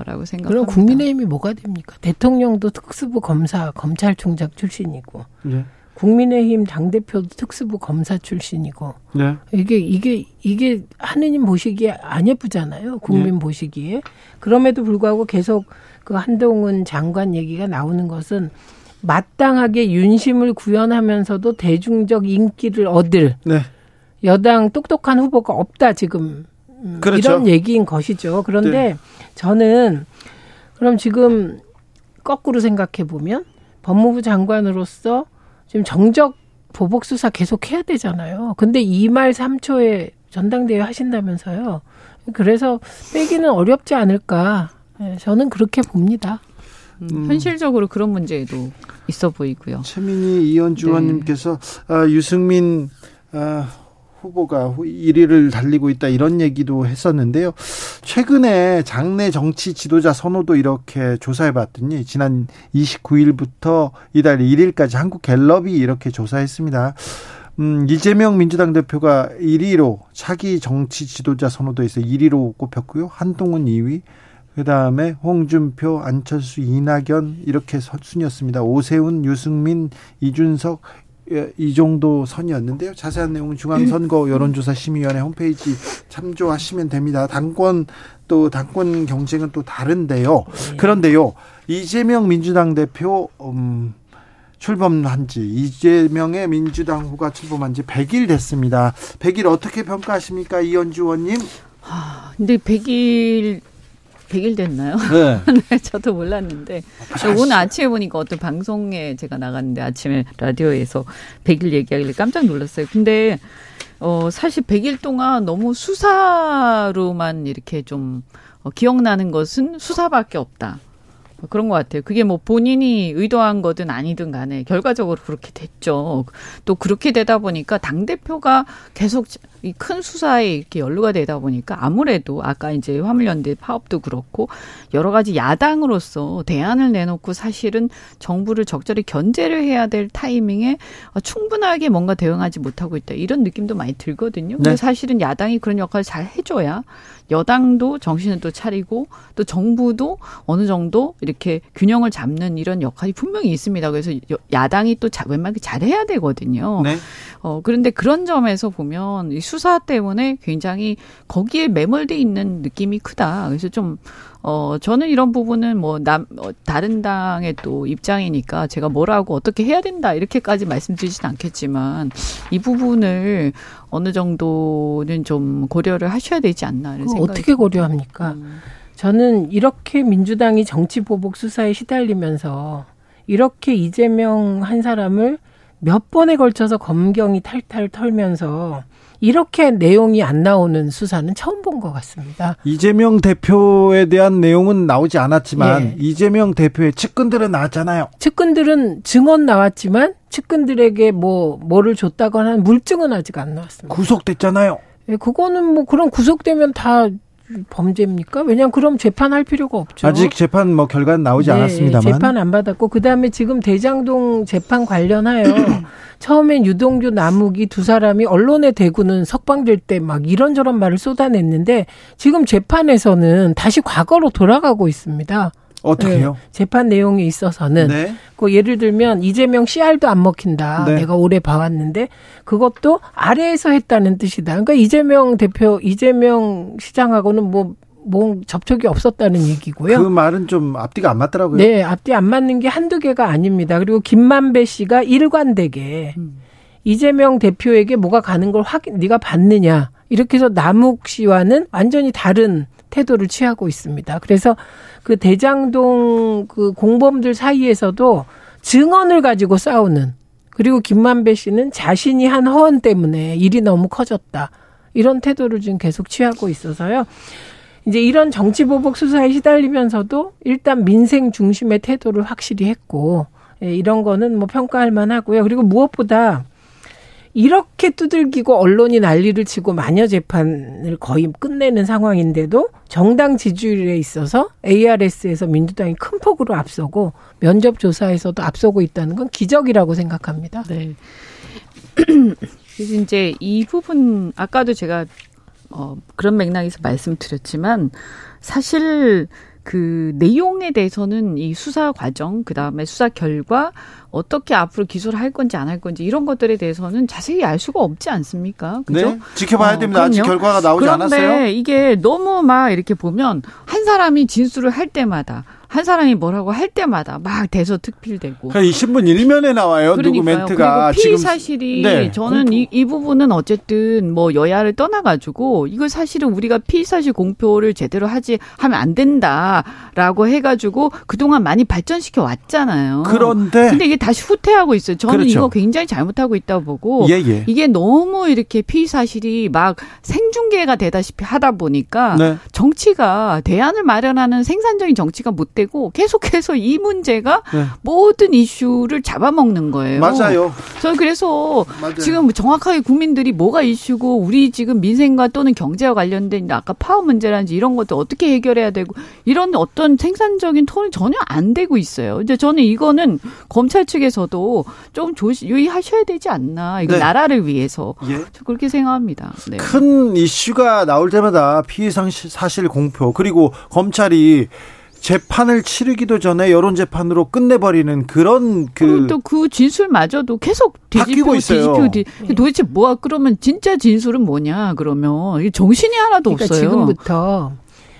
S6: 라고 생각합니다.
S5: 그럼 국민의힘이 뭐가 됩니까? 대통령도 특수부 검사 검찰총장 출신이고 네. 국민의힘 당 대표도 특수부 검사 출신이고 네. 이게 이게 이게 하느님 보시기에 안 예쁘잖아요. 국민 네. 보시기에 그럼에도 불구하고 계속 그 한동훈 장관 얘기가 나오는 것은 마땅하게 윤심을 구현하면서도 대중적 인기를 얻을 네. 여당 똑똑한 후보가 없다 지금 음, 그렇죠. 이런 얘기인 것이죠. 그런데 네. 저는 그럼 지금 거꾸로 생각해 보면 법무부 장관으로서 지금 정적 보복 수사 계속 해야 되잖아요. 근데 이말 삼초에 전당대회 하신다면서요. 그래서 빼기는 어렵지 않을까. 예, 저는 그렇게 봅니다.
S6: 음, 현실적으로 그런 문제도 있어 보이고요.
S1: 최민희 이현주
S6: 네.
S1: 아, 유승민 아, 후보가 1위를 달리고 있다 이런 얘기도 했었는데요. 최근에 장내 정치 지도자 선호도 이렇게 조사해 봤더니 지난 29일부터 이달 1일까지 한국 갤럽이 이렇게 조사했습니다. 음, 이재명 민주당 대표가 1위로 차기 정치 지도자 선호도에서 1위로 꼽혔고요. 한동훈 2위, 그 다음에 홍준표, 안철수, 이낙연 이렇게 순이었습니다. 오세훈, 유승민, 이준석 예, 이 정도 선이었는데요. 자세한 내용은 중앙선거 여론조사 심의위원회 홈페이지 참조하시면 됩니다. 당권 또 당권 경쟁은 또 다른데요. 그런데요, 이재명 민주당 대표 음, 출범한 지 이재명의 민주당 후가 출범한 지 100일 됐습니다. 100일 어떻게 평가하십니까, 이현주 의원님?
S6: 아, 근데 100일 100일 됐나요?
S1: 네. [LAUGHS]
S6: 네, 저도 몰랐는데 오늘 아침에 보니까 어떤 방송에 제가 나갔는데 아침에 라디오에서 100일 얘기하길래 깜짝 놀랐어요. 근데 어 사실 100일 동안 너무 수사로만 이렇게 좀 어, 기억나는 것은 수사밖에 없다. 뭐 그런 것 같아요. 그게 뭐 본인이 의도한 거든 아니든 간에 결과적으로 그렇게 됐죠. 또 그렇게 되다 보니까 당대표가 계속 이 큰 수사에 이렇게 연루가 되다 보니까 아무래도 아까 이제 화물연대 파업도 그렇고 여러 가지 야당으로서 대안을 내놓고 사실은 정부를 적절히 견제를 해야 될 타이밍에 어, 충분하게 뭔가 대응하지 못하고 있다. 이런 느낌도 많이 들거든요. 근데
S1: 네.
S6: 사실은 야당이 그런 역할을 잘 해줘야 여당도 정신을 또 차리고 또 정부도 어느 정도 이렇게 균형을 잡는 이런 역할이 분명히 있습니다. 그래서 여- 야당이 또 자- 웬만하게 잘해야 되거든요.
S1: 네.
S6: 어, 그런데 그런 점에서 보면 이 수사 때문에 굉장히 거기에 매몰돼 있는 느낌이 크다. 그래서 좀, 어, 저는 이런 부분은 뭐, 남, 어, 다른 당의 또 입장이니까 제가 뭐라고 어떻게 해야 된다. 이렇게까지 말씀드리진 않겠지만 이 부분을 어느 정도는 좀 고려를 하셔야 되지 않나. 이런 생각이
S5: 어떻게 고려합니까?
S6: 음.
S5: 저는 이렇게 민주당이 정치 보복 수사에 시달리면서 이렇게 이재명 한 사람을 몇 번에 걸쳐서 검경이 탈탈 털면서 이렇게 내용이 안 나오는 수사는 처음 본 것 같습니다.
S1: 이재명 대표에 대한 내용은 나오지 않았지만
S5: 예.
S1: 이재명 대표의 측근들은 나왔잖아요.
S5: 측근들은 증언 나왔지만 측근들에게 뭐 뭐를 줬다거나 물증은 아직 안 나왔습니다.
S1: 구속됐잖아요.
S5: 예, 그거는 뭐 그런 구속되면 다 범죄입니까? 왜냐하면 그럼 재판할 필요가 없죠.
S1: 아직 재판 뭐 결과는 나오지
S5: 네,
S1: 않았습니다만.
S5: 재판 안 받았고 그다음에 지금 대장동 재판 관련하여 [CLEARS THROAT] 처음엔 유동규 남욱이 두 사람이 언론에 대구는 석방될 때 막 이런저런 말을 쏟아냈는데 지금 재판에서는 다시 과거로 돌아가고 있습니다.
S1: 어떻게요?
S5: 네, 재판 내용에 있어서는
S1: 네.
S5: 그 예를 들면 이재명 씨알도 안 먹힌다.
S1: 네.
S5: 내가 오래 봐왔는데 그것도 아래에서 했다는 뜻이다. 그러니까 이재명 대표, 이재명 시장하고는 뭐, 뭐 접촉이 없었다는 얘기고요.
S1: 그 말은 좀 앞뒤가 안 맞더라고요.
S5: 네, 앞뒤 안 맞는 게 한두 개가 아닙니다. 그리고 김만배 씨가 일관되게
S6: 음.
S5: 이재명 대표에게 뭐가 가는 걸 확인, 네가 봤느냐. 이렇게 해서 남욱 씨와는 완전히 다른 태도를 취하고 있습니다. 그래서 그 대장동 그 공범들 사이에서도 증언을 가지고 싸우는 그리고 김만배 씨는 자신이 한 허언 때문에 일이 너무 커졌다. 이런 태도를 지금 계속 취하고 있어서요. 이제 이런 정치 보복 수사에 시달리면서도 일단 민생 중심의 태도를 확실히 했고 예, 이런 거는 뭐 평가할 만하고요. 그리고 무엇보다 이렇게 두들기고 언론이 난리를 치고 마녀 재판을 거의 끝내는 상황인데도 정당 지지율에 있어서 ARS에서 민주당이 큰 폭으로 앞서고 면접 조사에서도 앞서고 있다는 건 기적이라고 생각합니다.
S6: 네. [CLEARS THROAT] 이제 이 부분 아까도 제가 어 그런 맥락에서 말씀드렸지만 사실 그 내용에 대해서는 이 수사 과정 그 다음에 수사 결과 어떻게 앞으로 기소를 할 건지 안 할 건지 이런 것들에 대해서는 자세히 알 수가 없지 않습니까? 그죠?
S1: 네. 지켜봐야
S6: 어,
S1: 됩니다. 아직. 결과가 나오지
S6: 그런데
S1: 않았어요.
S6: 이게 너무 막 이렇게 보면 한 사람이 진술을 할 때마다 한 사람이 뭐라고 할 때마다 막 대서특필되고.
S1: 그러니까 이 신문 일면에 나와요. 누구 멘트가
S6: 그리고 피의 사실이
S1: 네.
S6: 저는 이, 이 부분은 어쨌든 뭐 여야를 떠나가지고 이걸 사실은 우리가 피의 사실 공표를 제대로 하지 하면 안 된다라고 해가지고 그동안 많이 발전시켜 왔잖아요.
S1: 그런데
S6: 근데 이게 다시 후퇴하고 있어요. 저는
S1: 그렇죠.
S6: 이거 굉장히 잘못하고 있다고 보고
S1: 예, 예.
S6: 이게 너무 이렇게 피의 사실이 막 생중계가 되다시피 하다 보니까
S1: 네.
S6: 정치가 대안을 마련하는 생산적인 정치가 못 되고 계속해서 이 문제가
S1: 네.
S6: 모든 이슈를 잡아먹는 거예요.
S1: 맞아요.
S6: 저는 그래서
S7: 맞아요.
S6: 지금 정확하게 국민들이 뭐가 이슈고 우리 지금 민생과 또는 경제와 관련된 아까 파업 문제라든지 이런 것들 어떻게 해결해야 되고 이런 어떤 생산적인 톤이 전혀 안 되고 있어요. 이제 저는 이거는 검찰 측에서도 좀 조시 유의하셔야 되지 않나. 이거
S1: 네.
S6: 나라를 위해서
S1: 예.
S6: 저 그렇게 생각합니다. 네.
S1: 큰 이슈가 나올 때마다 피해 사실 공표 그리고 검찰이 재판을 치르기도 전에 여론 재판으로 끝내버리는 그런
S6: 그 또 그 진술마저도 계속
S1: 바뀌고
S6: 뒤집히고
S1: 있어요.
S6: 뒤집히고 뒤, 도대체 뭐야 그러면 진짜 진술은 뭐냐 그러면 정신이 하나도
S5: 그러니까
S6: 없어요.
S5: 지금부터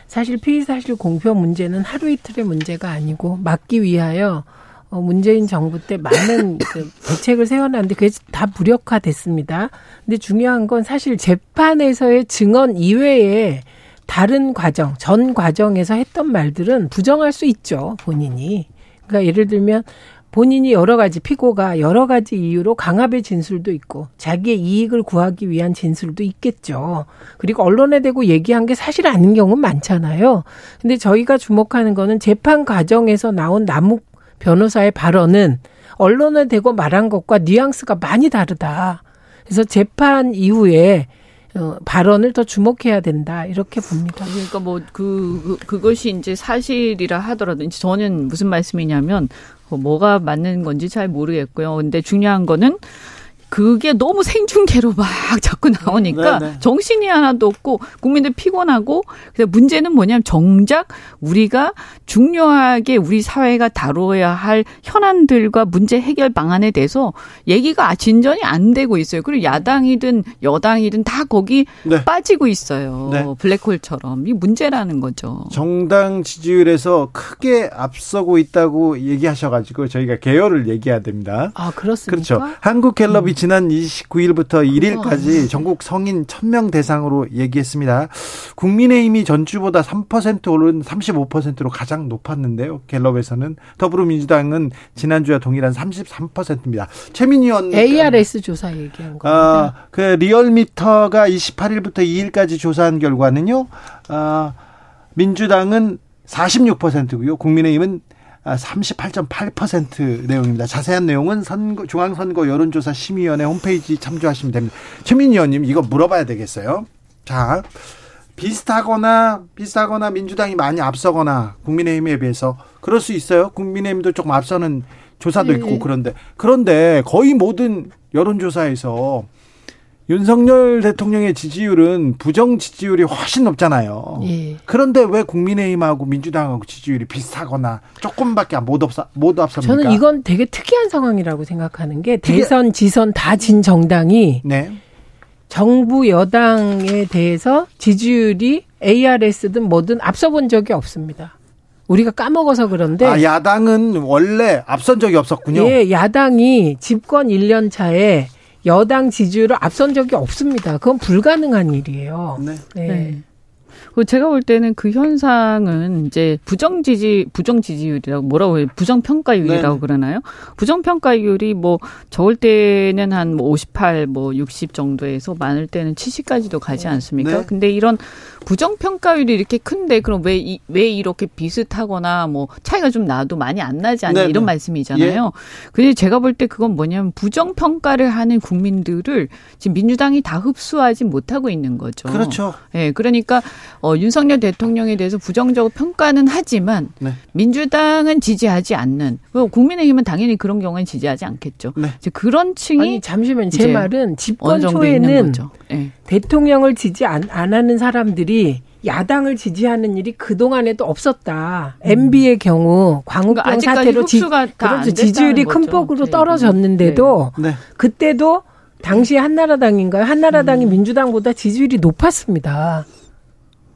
S5: 사실 피의 사실 공표 문제는 하루 이틀의 문제가 아니고 막기 위하여 어, 문재인 정부 때 많은 [LAUGHS] 그 대책을 세워놨는데 그게 다 무력화됐습니다. 근데 중요한 건 사실 재판에서의 증언 이외에 다른 과정, 전 과정에서 했던 말들은 부정할 수 있죠, 본인이. 그러니까 예를 들면 본인이 여러 가지 피고가 여러 가지 이유로 강압의 진술도 있고 자기의 이익을 구하기 위한 진술도 있겠죠. 그리고 언론에 대고 얘기한 게 사실 아닌 경우는 많잖아요. 근데 저희가 주목하는 거는 재판 과정에서 나온 남욱 변호사의 발언은 언론에 대고 말한 것과 뉘앙스가 많이 다르다. 그래서 재판 이후에 어, 발언을 더 주목해야 된다 이렇게 봅니다.
S6: 그러니까 뭐그 그것이 이제 사실이라 하더라도 이제 저는 무슨 말씀이냐면 뭐 뭐가 맞는 건지 잘 모르겠고요. 근데 중요한 거는 그게 너무 생중계로 막 [LAUGHS] 자꾸 나오니까
S1: 네, 네.
S6: 정신이 하나도 없고 국민들 피곤하고 그래서 문제는 뭐냐면 정작 우리가 중요하게 우리 사회가 다뤄야 할 현안들과 문제 해결 방안에 대해서 얘기가 진전이 안 되고 있어요. 그리고 야당이든 여당이든 다 거기
S1: 네.
S6: 빠지고 있어요.
S1: 네.
S6: 블랙홀처럼 이 문제라는 거죠.
S1: 정당 지지율에서 크게 앞서고 있다고 얘기하셔가지고 저희가 개요를 얘기해야 됩니다.
S5: 아 그렇습니까?
S1: 그렇죠. 한국갤럽이 지난 29일부터 1일까지 전국 성인 1000명 대상으로 얘기했습니다. 국민의힘이 전주보다 3% 오른 35%로 가장 높았는데요. 갤럽에서는 더불어민주당은 지난주와 동일한 33%입니다. 최민희 의원
S5: ARS 조사 얘기한 겁니다.
S1: 아, 그 리얼미터가 28일부터 2일까지 조사한 결과는요. 아, 민주당은 46%고요. 국민의힘은 아, 38.8% 내용입니다. 자세한 내용은 선거, 중앙선거 여론조사 심의위원회 홈페이지 참조하시면 됩니다. 최민희 의원님 이거 물어봐야 되겠어요. 자, 비슷하거나 비슷하거나 민주당이 많이 앞서거나 국민의힘에 비해서 그럴 수 있어요. 국민의힘도 조금 앞서는 조사도 있고 그런데 그런데 거의 모든 여론조사에서 윤석열 대통령의 지지율은 부정 지지율이 훨씬 높잖아요.
S5: 예.
S1: 그런데 왜 국민의힘하고 민주당하고 지지율이 비슷하거나 조금밖에 못 앞서 못 앞섭니까?
S5: 저는 이건 되게 특이한 상황이라고 생각하는 게 대선, 지선 다 진 정당이
S1: 네.
S5: 정부 여당에 대해서 지지율이 ARS든 뭐든 앞서 본 적이 없습니다. 우리가 까먹어서 그런데
S1: 아 야당은 원래 앞선 적이 없었군요.
S5: 예, 야당이 집권 1년 차에 여당 지지율을 앞선 적이 없습니다. 그건 불가능한 일이에요.
S1: 네.
S5: 네.
S6: 네. 그 제가 볼 때는 그 현상은 이제 부정 지지 부정 지지율이라고 뭐라고 해요? 부정 평가율이라고
S1: 네네.
S6: 그러나요? 부정 평가율이 뭐 적을 때는 한 뭐 58, 뭐 60 정도에서 많을 때는 70까지도 가지 않습니까?
S1: 네.
S6: 근데 이런 부정 평가율이 이렇게 큰데 그럼 왜 이, 왜 이렇게 비슷하거나 뭐 차이가 좀 나도 많이 안 나지 않냐
S1: 네네.
S6: 이런 말씀이잖아요. 근데 제가 볼 때 그건 뭐냐면 부정 평가를 하는 국민들을 지금 민주당이 다 흡수하지 못하고 있는 거죠.
S1: 그렇죠.
S6: 예, 그러니까 어, 윤석열 대통령에 대해서 부정적으로 평가는 하지만
S1: 네.
S6: 민주당은 지지하지 않는 뭐 국민의힘은 당연히 그런 경우는 지지하지 않겠죠.
S1: 네.
S6: 이제 그런 층이
S5: 아니 잠시만 제 말은 집권 초에는.
S6: 예.
S5: 대통령을 지지 안, 안 하는 사람들이 야당을 지지하는 일이 그동안에도 없었다. MB의 경우 광우병
S6: 그러니까
S5: 사태로 지, 그렇죠. 지지율이 큰
S6: 거죠.
S5: 폭으로
S6: 네.
S5: 떨어졌는데도
S1: 네.
S5: 그때도 당시 한나라당인가요? 한나라당이
S6: 음.
S5: 민주당보다 지지율이 높았습니다.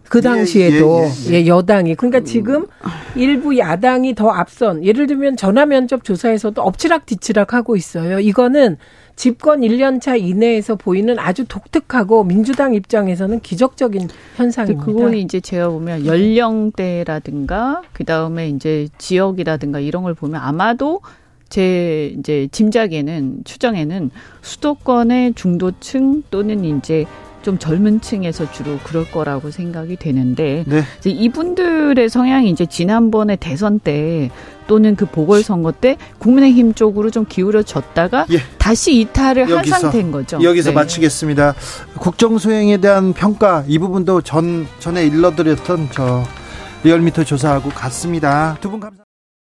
S5: 그 당시에도
S1: 예, 예, 예.
S5: 예, 여당이 그러니까 지금 일부 야당이 더 앞선 예를 들면 전화 면접 조사에서도 엎치락 뒤치락 하고 있어요. 이거는 집권 1년 차 이내에서 보이는 아주 독특하고 민주당 입장에서는 기적적인 현상입니다.
S6: 그거는 이제 제가 보면 연령대라든가 그다음에 이제 지역이라든가 이런 걸 보면 아마도 제 이제 짐작에는 추정에는 수도권의 중도층 또는 이제 좀 젊은 층에서 주로 그럴 거라고 생각이 되는데
S1: 네.
S6: 이제 이분들의 성향이 이제 지난번에 대선 때 또는 그 보궐선거 때 국민의힘 쪽으로 좀 기울어졌다가
S1: 예.
S6: 다시 이탈을 한
S1: 여기서,
S6: 상태인 거죠.
S1: 여기서
S6: 네.
S1: 마치겠습니다. 국정 수행에 대한 평가 이 부분도 전 전에 일러드렸던 저 리얼미터 조사하고 같습니다. 두 분 감사.